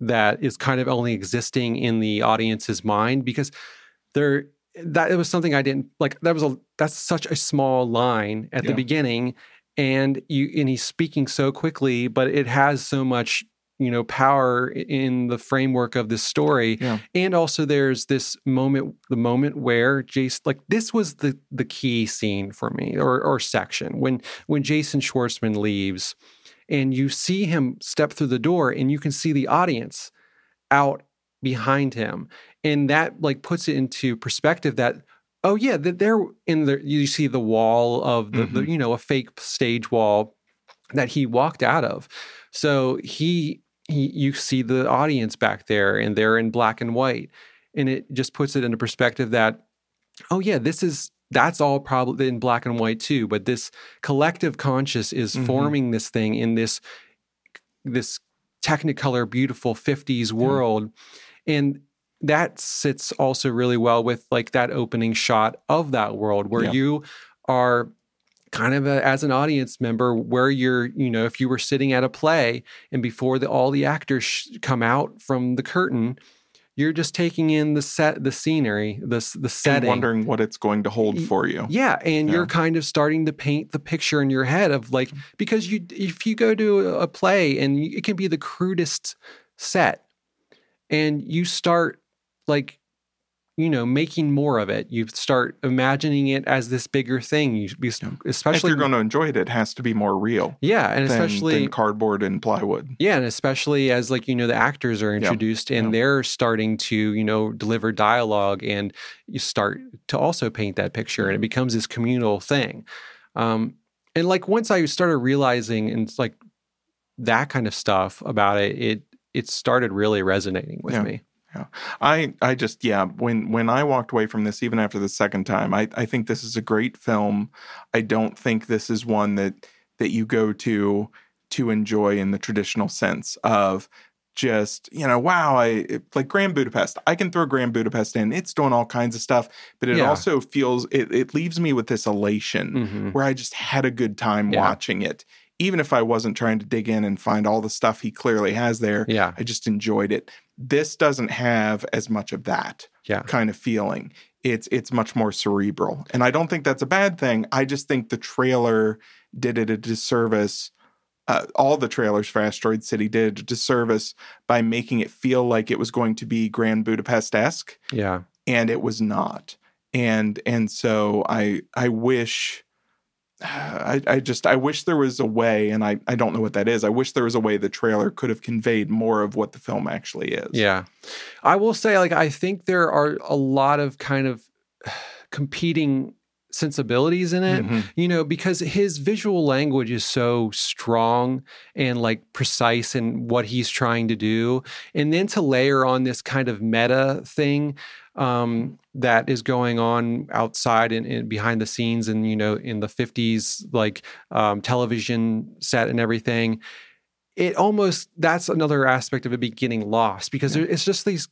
that is kind of only existing in the audience's mind because there that it was something I didn't like that was a that's such a small line at yeah. the beginning and you and he's speaking so quickly but it has so much you know power in the framework of this story yeah. and also there's this moment the moment where jason like this was the the key scene for me or or section when when jason schwartzman leaves and you see him step through the door and you can see the audience out behind him and that like puts it into perspective that oh yeah that they're in the you see the wall of the, mm-hmm. the you know a fake stage wall that he walked out of so he you see the audience back there and they're in black and white and it just puts it into perspective that oh yeah this is that's all probably in black and white too but this collective conscious is mm-hmm. forming this thing in this this technicolor beautiful 50s world yeah. and that sits also really well with like that opening shot of that world where yeah. you are kind of a, as an audience member where you're you know if you were sitting at a play and before the, all the actors sh- come out from the curtain you're just taking in the set the scenery the, the setting. and wondering what it's going to hold for you. yeah and yeah. you're kind of starting to paint the picture in your head of like mm-hmm. because you if you go to a play and it can be the crudest set and you start like you know making more of it. You start imagining it as this bigger thing. You especially if you're going to enjoy it it has to be more real yeah and than, especially than cardboard and plywood. Yeah and especially as like you know the actors are introduced yeah. and yeah. they're starting to you know deliver dialogue and you start to also paint that picture and it becomes this communal thing. Um and like once i started realizing and like that kind of stuff about it it it started really resonating with yeah. me yeah. I I just yeah, when when I walked away from this even after the second time, I I think this is a great film. I don't think this is one that that you go to to enjoy in the traditional sense of just you know wow i like grand budapest i can throw grand budapest in it's doing all kinds of stuff but it Yeah. also feels it, it leaves me with this elation Mhm. where i just had a good time Yeah. watching it even if i wasn't trying to dig in and find all the stuff he clearly has there Yeah. i just enjoyed it this doesn't have as much of that Yeah. kind of feeling it's it's much more cerebral and i don't think that's a bad thing i just think the trailer did it a disservice uh, all the trailers for asteroid city did a disservice by making it feel like it was going to be grand budapest-esque Yeah. and it was not and and so i i wish I, I just I wish there was a way, and I, I don't know what that is. I wish there was a way the trailer could have conveyed more of what the film actually is. Yeah. I will say, like, I think there are a lot of kind of competing sensibilities in it, Mhm. you know, because his visual language is so strong and like precise in what he's trying to do. And then to layer on this kind of meta thing um, that is going on outside and, and behind the scenes and, you know, in the 50s, like um, television set and everything it almost that's another aspect of it being getting lost because Yeah. it's just these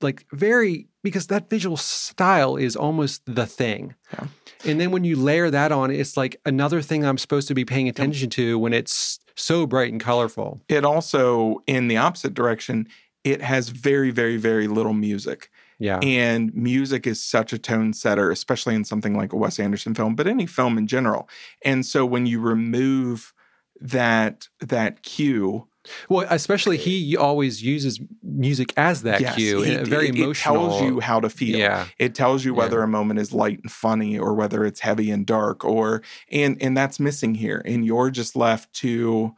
like very because that visual style is almost the thing Yeah. and then when you layer that on it's like another thing i'm supposed to be paying attention to when it's so bright and colorful It also, in the opposite direction, it has very, very, very little music. Yeah And music is such a tone setter, especially in something like a Wes Anderson film, but any film in general. And so when you remove that that cue, well especially eh he always uses music as that yes, cue a very it, emotional It tells you how to feel. yeah It tells you Yeah. whether a moment is light and funny or whether it's heavy and dark or and and that's missing here. And you're just left to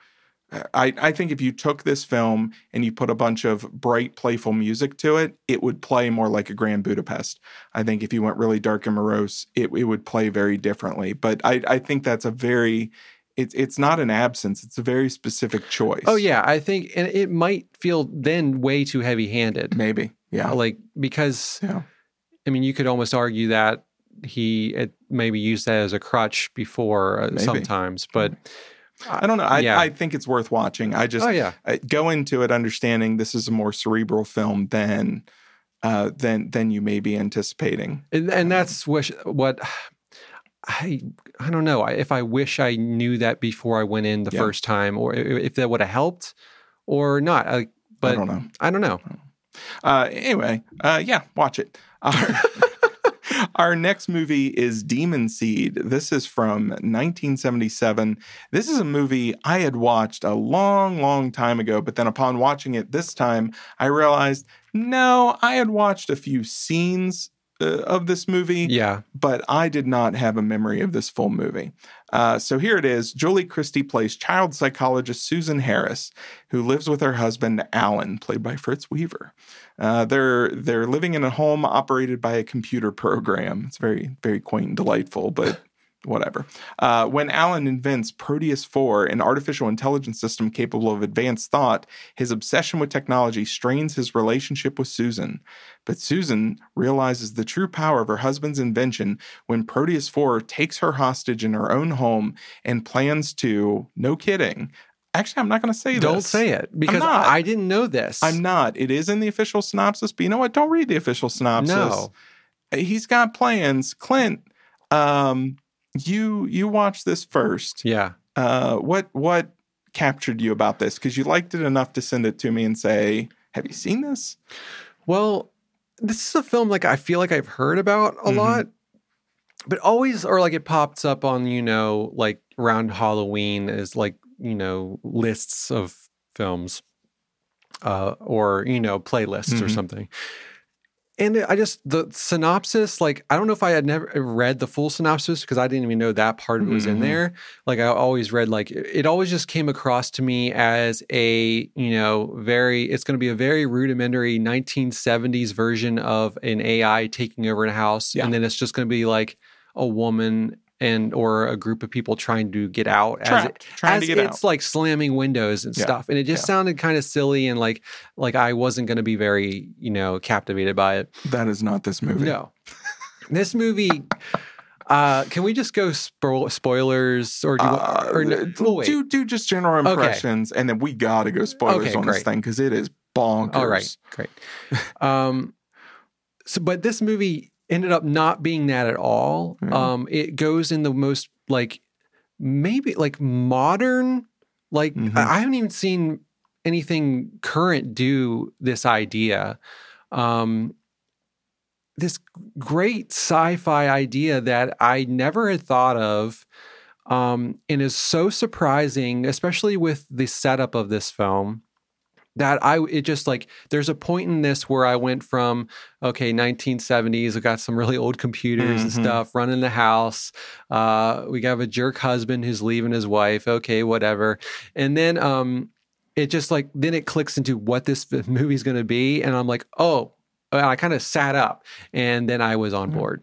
I, I think if you took this film and you put a bunch of bright, playful music to it, it would play more like a Grand Budapest. I think if you went really dark and morose, it, it would play very differently. But I, I think that's a very it's it's not an absence, it's a very specific choice. oh yeah i think and it might feel then way too heavy handed Maybe. Yeah. like because Yeah. I mean, you could almost argue that he it maybe used that as a crutch before uh, sometimes, but I don't know. I, Yeah. I think it's worth watching. I just oh yeah, uh, go into it understanding this is a more cerebral film than uh, than than you may be anticipating. and, and that's what what I I don't know I- if I wish I knew that before I went in the Yeah. first time, or if that would have helped or not. I, but I don't know. I don't know. Uh, anyway, uh, yeah, watch it. Our, next movie is Demon Seed. This is from 1977. This is a movie I had watched a long, long time ago, but then upon watching it this time, I realized no, I had watched a few scenes uh, of this movie. Yeah, but I did not have a memory of this full movie. Uh, so here it is. Julie Christie plays child psychologist Susan Harris, who lives with her husband Alan, played by Fritz Weaver. Uh, they're they're living in a home operated by a computer program. It's very very quaint and delightful, but. Whatever. Uh, when Alan invents Proteus 4, an artificial intelligence system capable of advanced thought, his obsession with technology strains his relationship with Susan. But Susan realizes the true power of her husband's invention when Proteus 4 takes her hostage in her own home and plans to, no kidding. Actually, I'm not going to say this. don't this. say it because. I didn't know this. I'm not. It is in the official synopsis, but you know what? Don't read the official synopsis. No. He's got plans. Clint, um, you you watch this first. Yeah. Uh, what what captured you about this? Because you liked it enough to send it to me and say, "Have you seen this?" Well, this is a film like I feel like I've heard about a Mhm. lot, but always or like it pops up on you know like around Halloween as like you know lists of films, uh, or you know playlists or Mhm. something. And I just the synopsis, like I don't know if I had never read the full synopsis because I didn't even know that part of it was in Mhm. there. Like I always read, like it always just came across to me as a you know very. It's going to be a very rudimentary 1970s version of an AI taking over a house, Yeah. and then it's just going to be like a woman and or a group of people trying to get out as it, trying as to get it's out. like slamming windows and Yeah, stuff and it just yeah. sounded kind of silly and like like i wasn't going to be very you know captivated by it That is not this movie. no this movie Uh, can we just go spo- spoilers or do you, Uh, or no, we'll wait. do do just general Okay. impressions, and then we gotta go spoilers Okay, on this thing because it is bonkers. All right, great. Um, so, but this movie ended up not being that at all. Mhm. Um, it goes in the most like maybe like modern. Like Mhm. I I haven't even seen anything current do this idea. Um, this great sci-fi idea that I never had thought of. Um, and is so surprising, especially with the setup of this film that I it just like there's a point in this where I went from okay 1970s I got some really old computers and Mhm. stuff running the house uh we have a jerk husband who's leaving his wife okay whatever and then um it just like then it clicks into what this movie's going to be and I'm like oh I kind of sat up and then I was on Mhm. board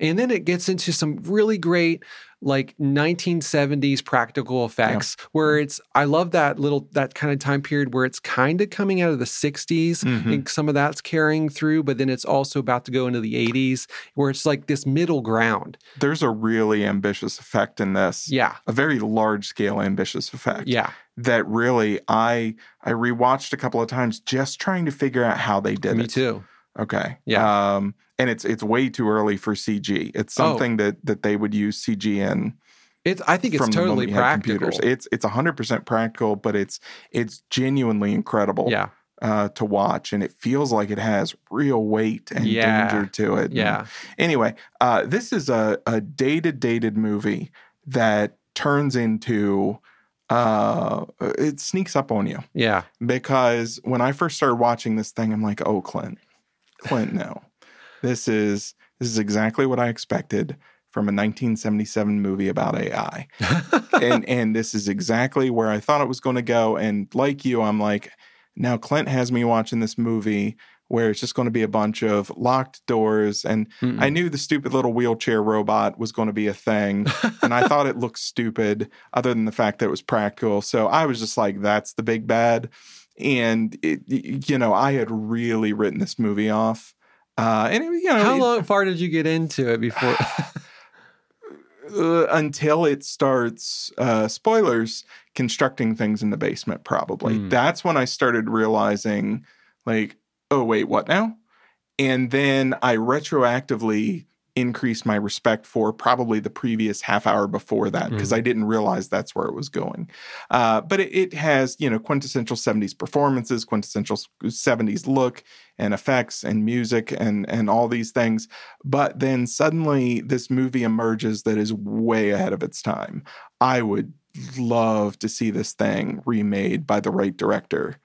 and then it gets into some really great like 1970s practical effects where it's I love that little that kind of time period where it's kind of coming out of the 60s Mhm. and some of that's carrying through but then it's also about to go into the 80s where it's like this middle ground. There's a really ambitious effect in this. Yeah. A very large scale ambitious effect. Yeah. That really I I rewatched a couple of times just trying to figure out how they did Me it. Me too. Okay. Yeah. Um, and it's it's way too early for CG. It's Oh. something that that they would use CG in It's I think it's totally practical. It's it's hundred percent practical, but it's it's genuinely incredible Yeah. uh, to watch, and it feels like it has real weight and Yeah. danger to it. And Yeah. Anyway, uh, this is a a dated dated movie that turns into uh, it sneaks up on you Yeah. because when I first started watching this thing, I'm like, oh, Clint, Clint, no, this is this is exactly what I expected from a 1977 movie about AI, and and this is exactly where I thought it was going to go. And like you, I'm like, now Clint has me watching this movie where it's just going to be a bunch of locked doors and Mm-mm. I knew the stupid little wheelchair robot was going to be a thing, and I thought it looked stupid, other than the fact that it was practical. So I was just like, "That's the big bad," and it, you know, I had really written this movie off, uh, and it, you know, How it- long far did you get into it before? uh, until it starts uh, spoilers constructing things in the basement probably Mm. that's when i started realizing like oh wait what now and then i retroactively increased my respect for probably the previous half hour before that because Mm. i didn't realize that's where it was going uh, but it, it has you know quintessential 70s performances quintessential 70s look and effects and music and and all these things but then suddenly this movie emerges that is way ahead of its time. I would love to see this thing remade by the right director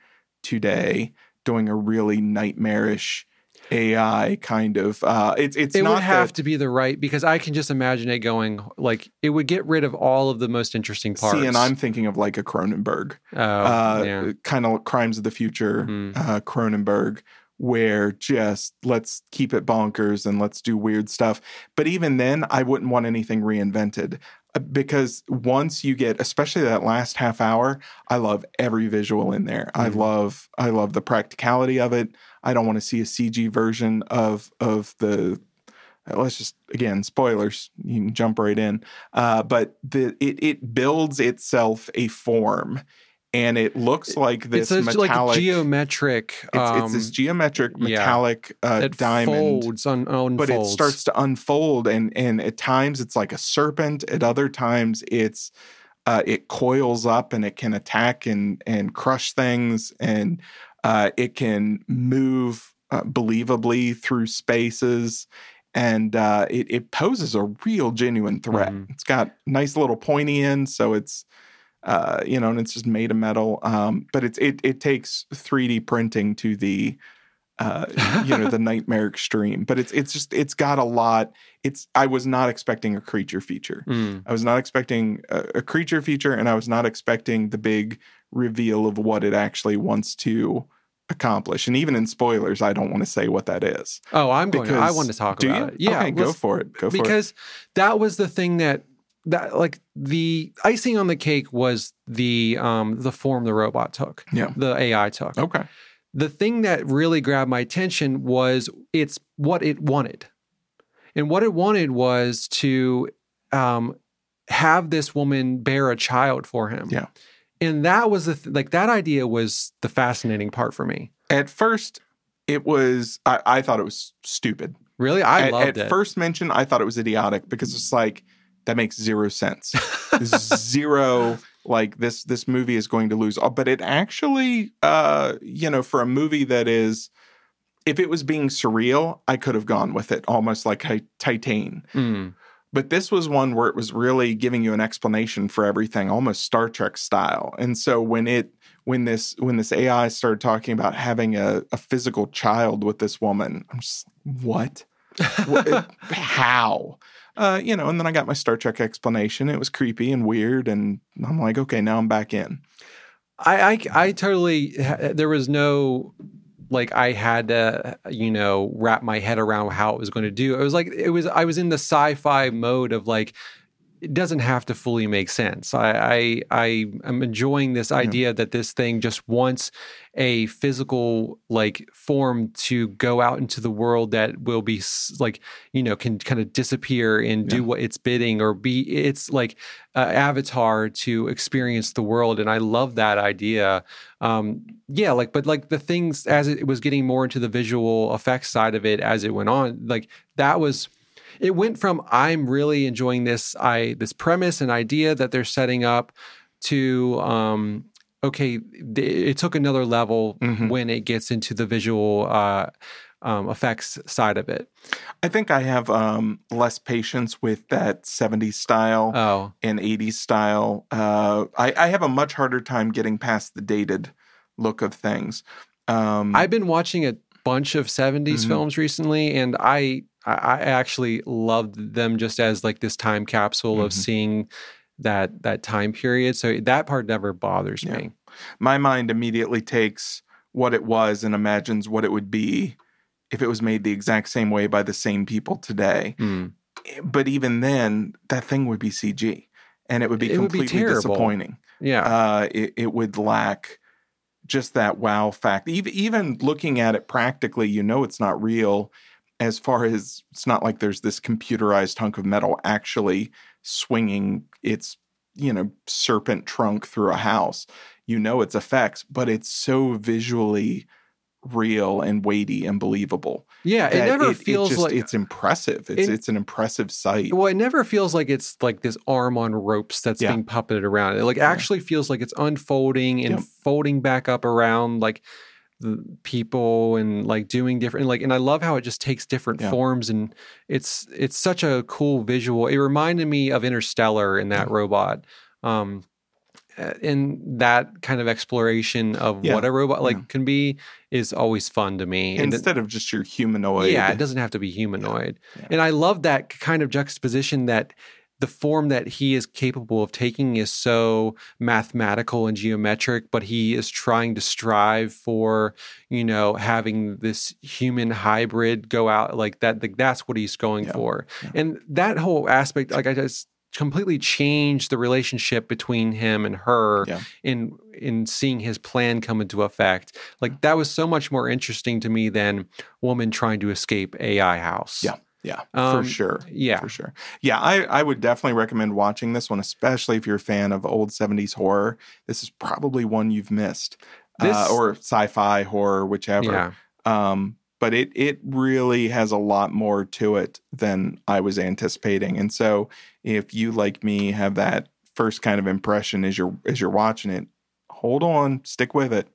today, doing a really nightmarish AI kind of. Uh, it's it's it not would have that- to be the right because I can just imagine it going like it would get rid of all of the most interesting parts. See, and I'm thinking of like a Cronenberg, oh, uh, yeah. kind of Crimes of the Future, Mhm. uh, Cronenberg, where just let's keep it bonkers and let's do weird stuff. But even then, I wouldn't want anything reinvented uh, because once you get, especially that last half hour, I love every visual in there. I Mhm. love, I love the practicality of it. I don't want to see a CG version of of the. uh, Let's just again spoilers. You can jump right in, uh, but the it it builds itself a form, and it looks like this it's a, metallic. like geometric. It's, um, it's this geometric yeah. metallic uh, diamond, folds un, unfolds. but it starts to unfold, and and at times it's like a serpent. At other times it's uh, it coils up and it can attack and and crush things, and uh, it can move uh, believably through spaces. And uh, it, it poses a real genuine threat. Mhm. It's got nice little pointy ends, so it's uh, you know, and it's just made of metal. Um, but it's it it takes 3D printing to the uh, you know the nightmare extreme. But it's it's just it's got a lot. It's I was not expecting a creature feature. Mm. I was not expecting a, a creature feature, and I was not expecting the big reveal of what it actually wants to accomplish. And even in spoilers, I don't want to say what that is. Oh, I'm going. To, I want to talk about you? it. Yeah, okay, go for it. Go for it. because that was the thing that that like the icing on the cake was the um the form the robot took. Yeah. The AI took. Okay. The thing that really grabbed my attention was it's what it wanted. And what it wanted was to um, have this woman bear a child for him. Yeah. And that was the th- like that idea was the fascinating part for me. At first, it was I, I thought it was stupid. Really, I at, loved at it. first mention, I thought it was idiotic because it's like that makes zero sense. zero like this this movie is going to lose all but it actually uh you know for a movie that is if it was being surreal i could have gone with it almost like titan Mm. But this was one where it was really giving you an explanation for everything almost star trek style and so when it when this when this ai started talking about having a, a physical child with this woman i'm just what what, how? Uh, you know, and then I got my Star Trek explanation. It was creepy and weird, and I'm like, okay, now I'm back in. I, I I totally there was no like I had to you know wrap my head around how it was going to do. It was like it was I was in the sci-fi mode of like it doesn't have to fully make sense. I I, I am enjoying this idea that this thing just wants a physical like form to go out into the world that will be like you know can kind of disappear and do Yeah. what it's bidding or be it's like uh, avatar to experience the world and i love that idea um yeah like but like the things as it was getting more into the visual effects side of it as it went on like that was it went from i'm really enjoying this i this premise and idea that they're setting up to um okay it took another level Mhm. when it gets into the visual uh um, effects side of it I think I have um, less patience with that 70s style oh and 80s style. Uh, I, I have a much harder time getting past the dated look of things. Um, I've been watching a bunch of 70s Mhm. films recently, and I I I actually loved them just as like this time capsule of Mhm. seeing that that time period. So that part never bothers Yeah. me. my mind immediately takes what it was and imagines what it would be if it was made the exact same way by the same people today. Mm. But even then, that thing would be CG and it would be It would be completely disappointing. Yeah, Uh, it, it would lack just that wow fact. Even, even looking at it practically, you know it's not real as far as it's not like there's this computerized hunk of metal actually swinging its you know serpent trunk through a house you know it's effects but it's so visually real and weighty and believable yeah. It never feels just, like it's impressive it's it- it's an impressive sight well, it never feels like it's like this arm on ropes that's Yeah. being puppeted around. It like actually feels like it's unfolding and Yep. folding back up around like people and like doing different like and I love how it just takes different Yeah. forms and it's it's such a cool visual. It reminded me of Interstellar in that Yeah. robot. Um uh, and that kind of exploration of Yeah. what a robot like can be is always fun to me. And instead of just your humanoid yeah, it doesn't have to be humanoid. And I love that kind of juxtaposition that the form that he is capable of taking is so mathematical and geometric, but he is trying to strive for, you know, having this human hybrid go out like that. Like that's what he's going Yeah. for. Yeah. And that whole aspect, like I just completely changed the relationship between him and her Yeah. in in seeing his plan come into effect. Like that was so much more interesting to me than woman trying to escape AI house. Yeah. Yeah Um, for sure Yeah. for sure. Yeah, I, I would definitely recommend watching this one, especially if you're a fan of old 70s horror. This is probably one you've missed. This- uh, or sci-fi horror, whichever. Yeah. Um, but it it really has a lot more to it than I was anticipating. And so if you like me have that first kind of impression as you're as you're watching it, hold on, stick with it.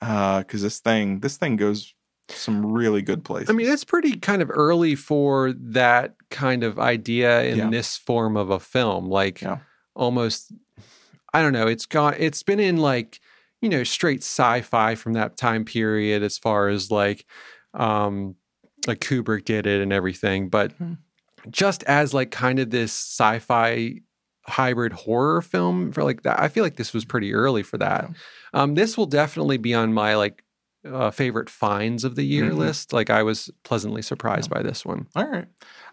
Uh, because this thing this thing goes some really good places. I mean, it's pretty kind of early for that kind of idea in Yeah. this form of a film. Like Yeah. almost I don't know, it's gone it's been in like, you know, straight sci-fi from that time period as far as like um like Kubrick did it and everything, but Hmm. just as like kind of this sci-fi hybrid horror film for like that. I feel like this was pretty early for that. Um, this will definitely be on my like uh, favorite finds of the year Mhm. list. Like I was pleasantly surprised by this one. All right.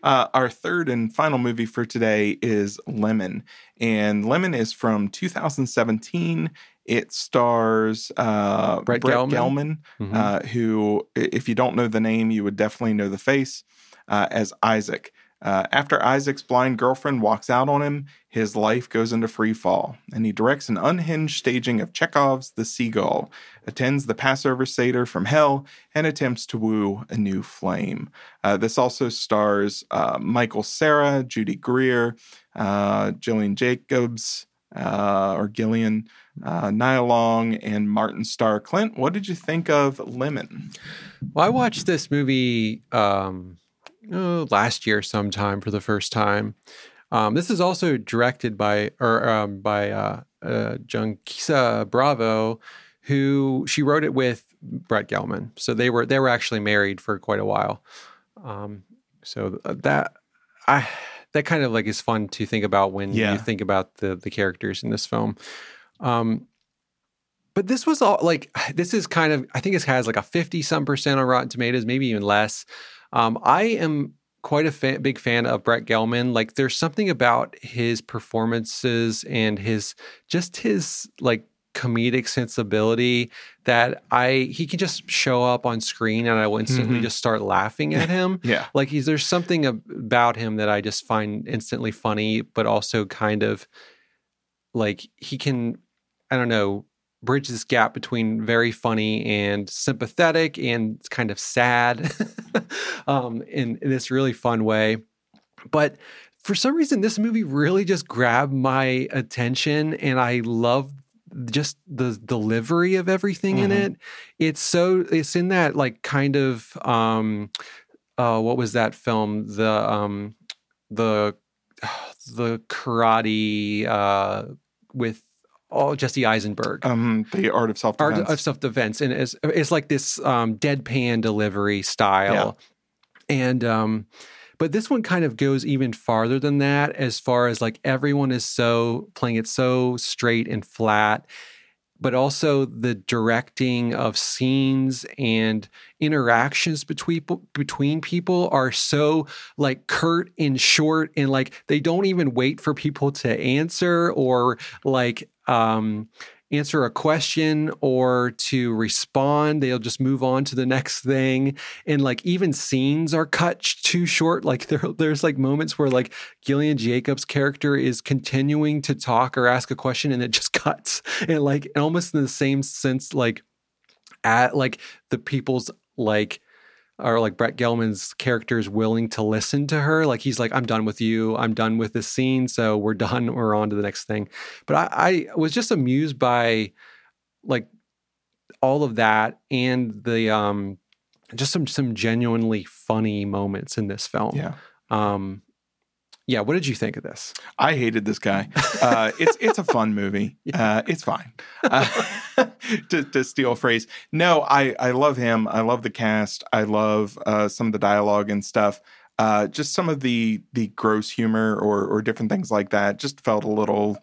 Uh, our third and final movie for today is Lemon. And Lemon is from 2017. It stars uh, Brett Gelman? Mhm. uh, who, if you don't know the name, you would definitely know the face uh, as Isaac. Uh, after Isaac's blind girlfriend walks out on him, his life goes into free fall, and he directs an unhinged staging of Chekhov's The Seagull, attends the Passover Seder from hell, and attempts to woo a new flame. Uh, this also stars uh, Michael Cera, Judy Greer, uh, Gillian Jacobs, uh, or Gillian, uh, Nia Long, and Martin Starr. Clint, what did you think of Lemon? Well, I watched this movie um, oh, last year sometime for the first time. Um, this is also directed by or um, by uh, uh, Janicza Bravo, who she wrote it with Brett Gelman. So they were they were actually married for quite a while. Um, so that I that kind of like is fun to think about when Yeah. you think about the the characters in this film. Um, but this was all like this is kind of I think it has like a fifty some percent on Rotten Tomatoes, maybe even less. Um, I am quite a fa- big fan of Brett Gelman. Like, there's something about his performances and his just his like comedic sensibility that I he can just show up on screen and I will instantly Mhm. just start laughing at him. Yeah. Like he's there's something about him that I just find instantly funny, but also kind of like he can, I don't know, bridge this gap between very funny and sympathetic and kind of sad um, in, in this really fun way. But for some reason, this movie really just grabbed my attention, and I love just the delivery of everything in Mhm. it. It's so it's in that like kind of um, uh, what was that film? The um, the the karate uh, with oh Jesse Eisenberg. Um, the art of self defense. Art of self defense, and it's it's like this um, deadpan delivery style, and um, but this one kind of goes even farther than that, as far as like everyone is so playing it so straight and flat, but also the directing of scenes and interactions between between people are so like curt and short and like they don't even wait for people to answer or like um answer a question or to respond. They'll just move on to the next thing. And like even scenes are cut too short. Like there, there's like moments where like gillian jacobs character is continuing to talk or ask a question and it just cuts. And like almost in the same sense like at like the people's like or like Brett Gelman's character is willing to listen to her. Like he's like, I'm done with you. I'm done with this scene. So we're done. We're on to the next thing. But I, I was just amused by like all of that and the um just some some genuinely funny moments in this film. yeah. Um yeah, what did you think of this? I hated this guy. Uh, it's it's a fun movie. Uh, it's fine. Uh, to, to steal a phrase, no, I I love him. I love the cast. I love uh, some of the dialogue and stuff. Uh, just some of the the gross humor or or different things like that just felt a little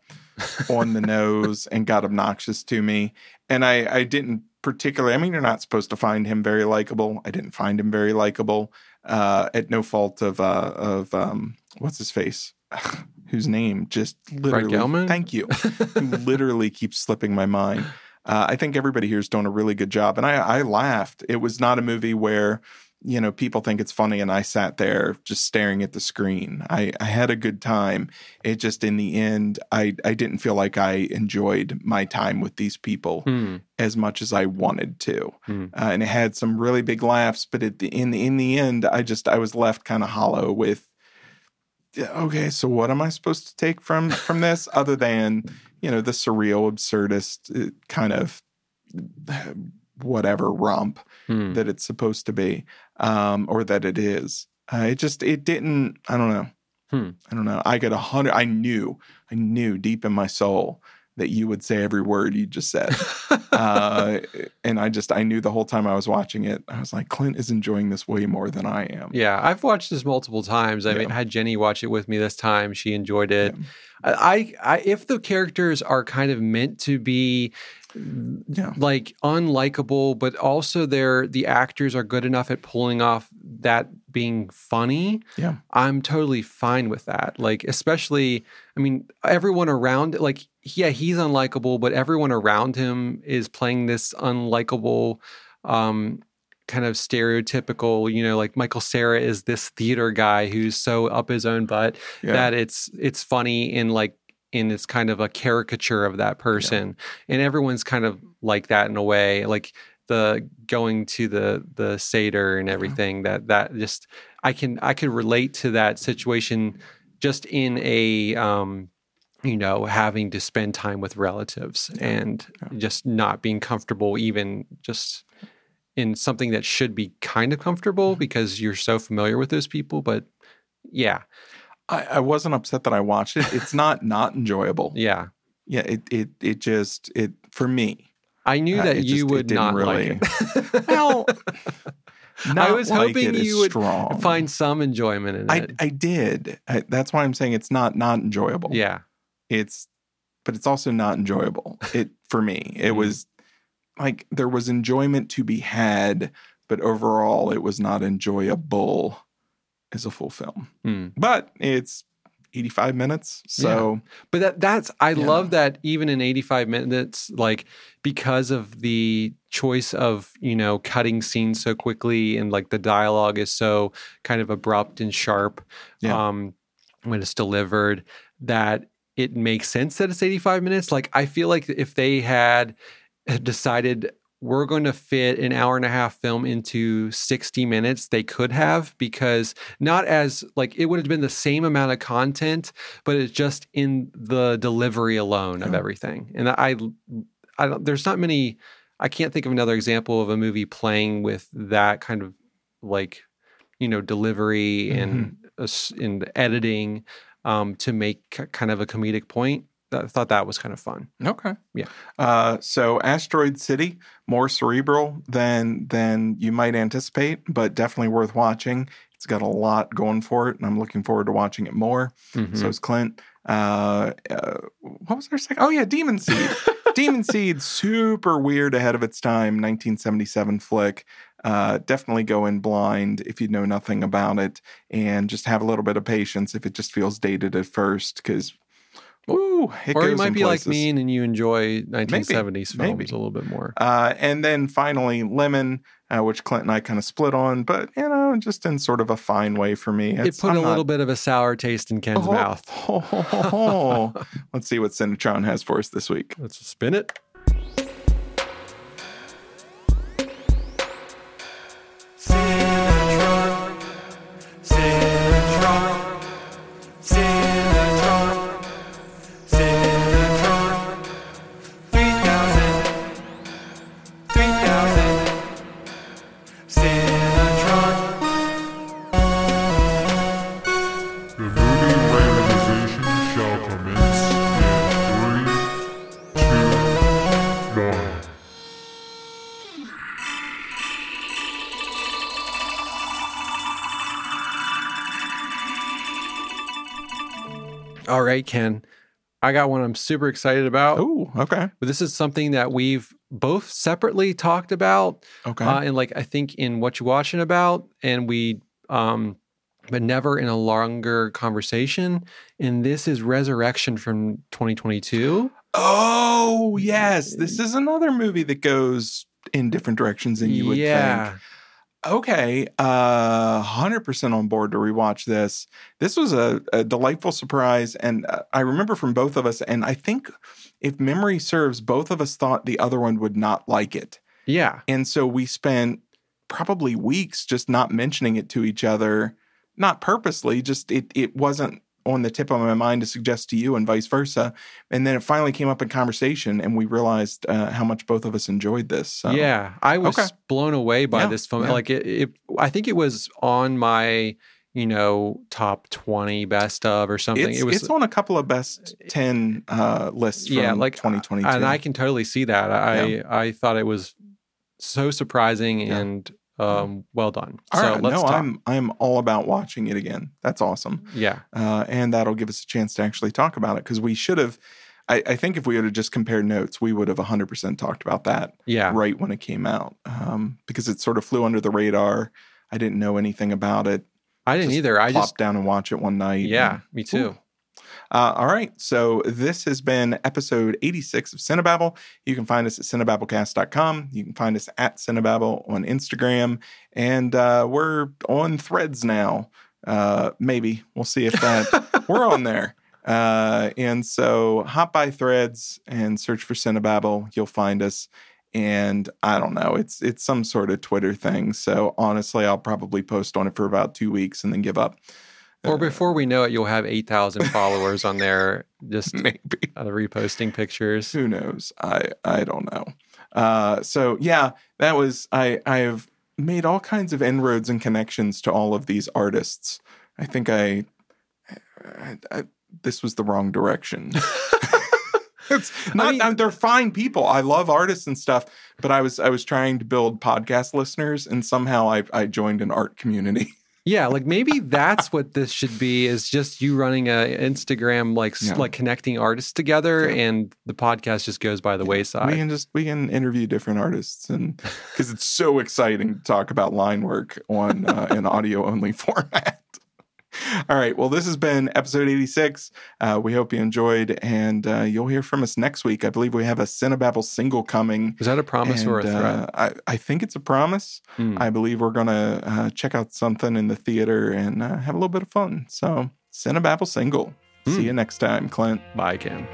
on the nose and got obnoxious to me. And I I didn't particularly. I mean, you're not supposed to find him very likable. I didn't find him very likable. Uh, at no fault of uh, of um, what's his face, whose name just literally. Gelman? Thank you. Literally keeps slipping my mind. Uh, I think everybody here is doing a really good job, and I, I laughed. It was not a movie where you know people think it's funny, and I sat there just staring at the screen. I, I had a good time. It just in the end, I I didn't feel like I enjoyed my time with these people Hmm. as much as I wanted to, Hmm. uh, and it had some really big laughs. But at the, in the in the end, I just I was left kind of hollow with. Yeah, Okay, so what am I supposed to take from from this other than you know the surreal, absurdist uh, kind of uh, whatever romp Hmm. that it's supposed to be, um, or that it is. Uh, it just it didn't. I don't know. Hmm. I don't know. I got a hundred. I knew. I knew deep in my soul that you would say every word you just said. uh, and I just I knew the whole time I was watching it. I was like, Clint is enjoying this way more than I am. Yeah, I've watched this multiple times. I mean, Yeah. I had Jenny watch it with me this time. She enjoyed it. Yeah. I, I, if the characters are kind of meant to be Yeah. like unlikable, but also they're the actors are good enough at pulling off that being funny. Yeah. I'm totally fine with that. Like, especially, I mean, everyone around, like, yeah, he's unlikable, but everyone around him is playing this unlikable, um, kind of stereotypical, you know, like Michael Cera is this theater guy who's so up his own butt Yeah. that it's it's funny in like in it's kind of a caricature of that person. And everyone's kind of like that in a way. Like the going to the the Seder and everything that that just I can I could relate to that situation just in a um you know having to spend time with relatives and Yeah. just not being comfortable even just in something that should be kind of comfortable because you're so familiar with those people but yeah I, I wasn't upset that I watched it. It's not not enjoyable. yeah Yeah, it it it just it for me. I knew Uh, that you just- would didn't really- like it. Well, not was like hoping you would strong. find some enjoyment in I it. I did. I, that's why I'm saying it's not not enjoyable. yeah. it's but it's also not enjoyable it for me it Mhm. was like there was enjoyment to be had but overall it was not enjoyable as a full film Hmm. but it's 85 minutes so But that that's I Yeah. love that even in 85 minutes like because of the choice of, you know, cutting scenes so quickly and like the dialogue is so kind of abrupt and sharp Yeah. um when it's delivered that it makes sense that it's 85 minutes. Like I feel like if they had decided we're going to fit an hour and a half film into 60 minutes they could have because not as like it would have been the same amount of content but it's just in the delivery alone of everything. And i i don't there's not many i can't think of another example of a movie playing with that kind of like you know delivery and uh, and editing um to make kind of a comedic point i thought that was kind of fun okay Yeah. uh so asteroid city more cerebral than than you might anticipate but definitely worth watching it's got a lot going for it and i'm looking forward to watching it more Mhm. So is Clint. Uh, uh, what was our second? Oh yeah, Demon Seed. Demon Seed, super weird, ahead of its time. 1977 flick. Uh, definitely go in blind if you know nothing about it, and just have a little bit of patience if it just feels dated at first, because. Ooh, it or you might be like places. me and you enjoy 1970s films maybe. a little bit more Uh, and then finally, Lemon, uh, which Clint and I kind of split on, but you know, just in sort of a fine way for me. it put I'm a not- little bit of a sour taste in ken's Oh, mouth ho, ho. Let's see what Cinetron has for us this week. let's spin it ken i got one i'm super excited about Oh, okay. but this is something that we've both separately talked about Okay. uh, and like i think in what you're watching about and we um but never in a longer conversation and this is resurrection from 2022 oh, yes. This is another movie that goes in different directions than you would yeah think. Okay. Uh, 100% on board to rewatch this. This was a, a delightful surprise. And uh, I remember from both of us, and I think if memory serves, both of us thought the other one would not like it. yeah And so we spent probably weeks just not mentioning it to each other, not purposely, just it it wasn't on the tip of my mind to suggest to you and vice versa. And then it finally came up in conversation and we realized uh, how much both of us enjoyed this. So. Yeah, I was Okay. blown away by Yeah, this film. yeah. Like it, it, I think it was on my, you know, top twenty best of or something. It's, it was, it's on a couple of best 10 uh, lists from yeah, like 2022. and I can totally see that. I, I thought it was so surprising Yeah. and um, well done. All so right, let's no, talk. I'm I'm all about watching it again. That's awesome. yeah, uh, and that'll give us a chance to actually talk about it because we should have. I, I think if we would have just compared notes, we would have 100% talked about that yeah, right when it came out um, because it sort of flew under the radar. I didn't know anything about it. I didn't just either. I just down and watch it one night. yeah, and- me too. Ooh. Uh, all right. So this has been episode 86 of Cinebabble. You can find us at cinebabblecast.com. You can find us at Cinebabble on Instagram. And uh, we're on threads now. Uh, maybe. We'll see if that. we're on there. Uh, and so hop by threads and search for Cinebabble. You'll find us. And I don't know, it's it's some sort of Twitter thing. So honestly, I'll probably post on it for about two weeks and then give up. Or before we know it, you'll have 8,000 followers on there just Maybe. uh, reposting pictures. who knows? I i don't know. Uh so yeah that was i i have made all kinds of inroads and connections to all of these artists. I think i, I, I this was the wrong direction. It's not mean- they're fine people. I love artists and stuff but i was i was trying to build podcast listeners and somehow i i joined an art community Yeah, like maybe that's what this should be is just you running a Instagram like Yeah. like connecting artists together and the podcast just goes by the we wayside. We can just we can interview different artists and because it's so exciting to talk about line work on uh, an audio only format all right well this has been episode 86 uh, we hope you enjoyed and uh, you'll hear from us next week i believe we have a cinebabble single coming Is that a promise or a threat? uh, I, I think it's a promise Hmm. i believe we're gonna uh, check out something in the theater and uh, have a little bit of fun so cinebabble single Hmm. see you next time clint Bye, Cam.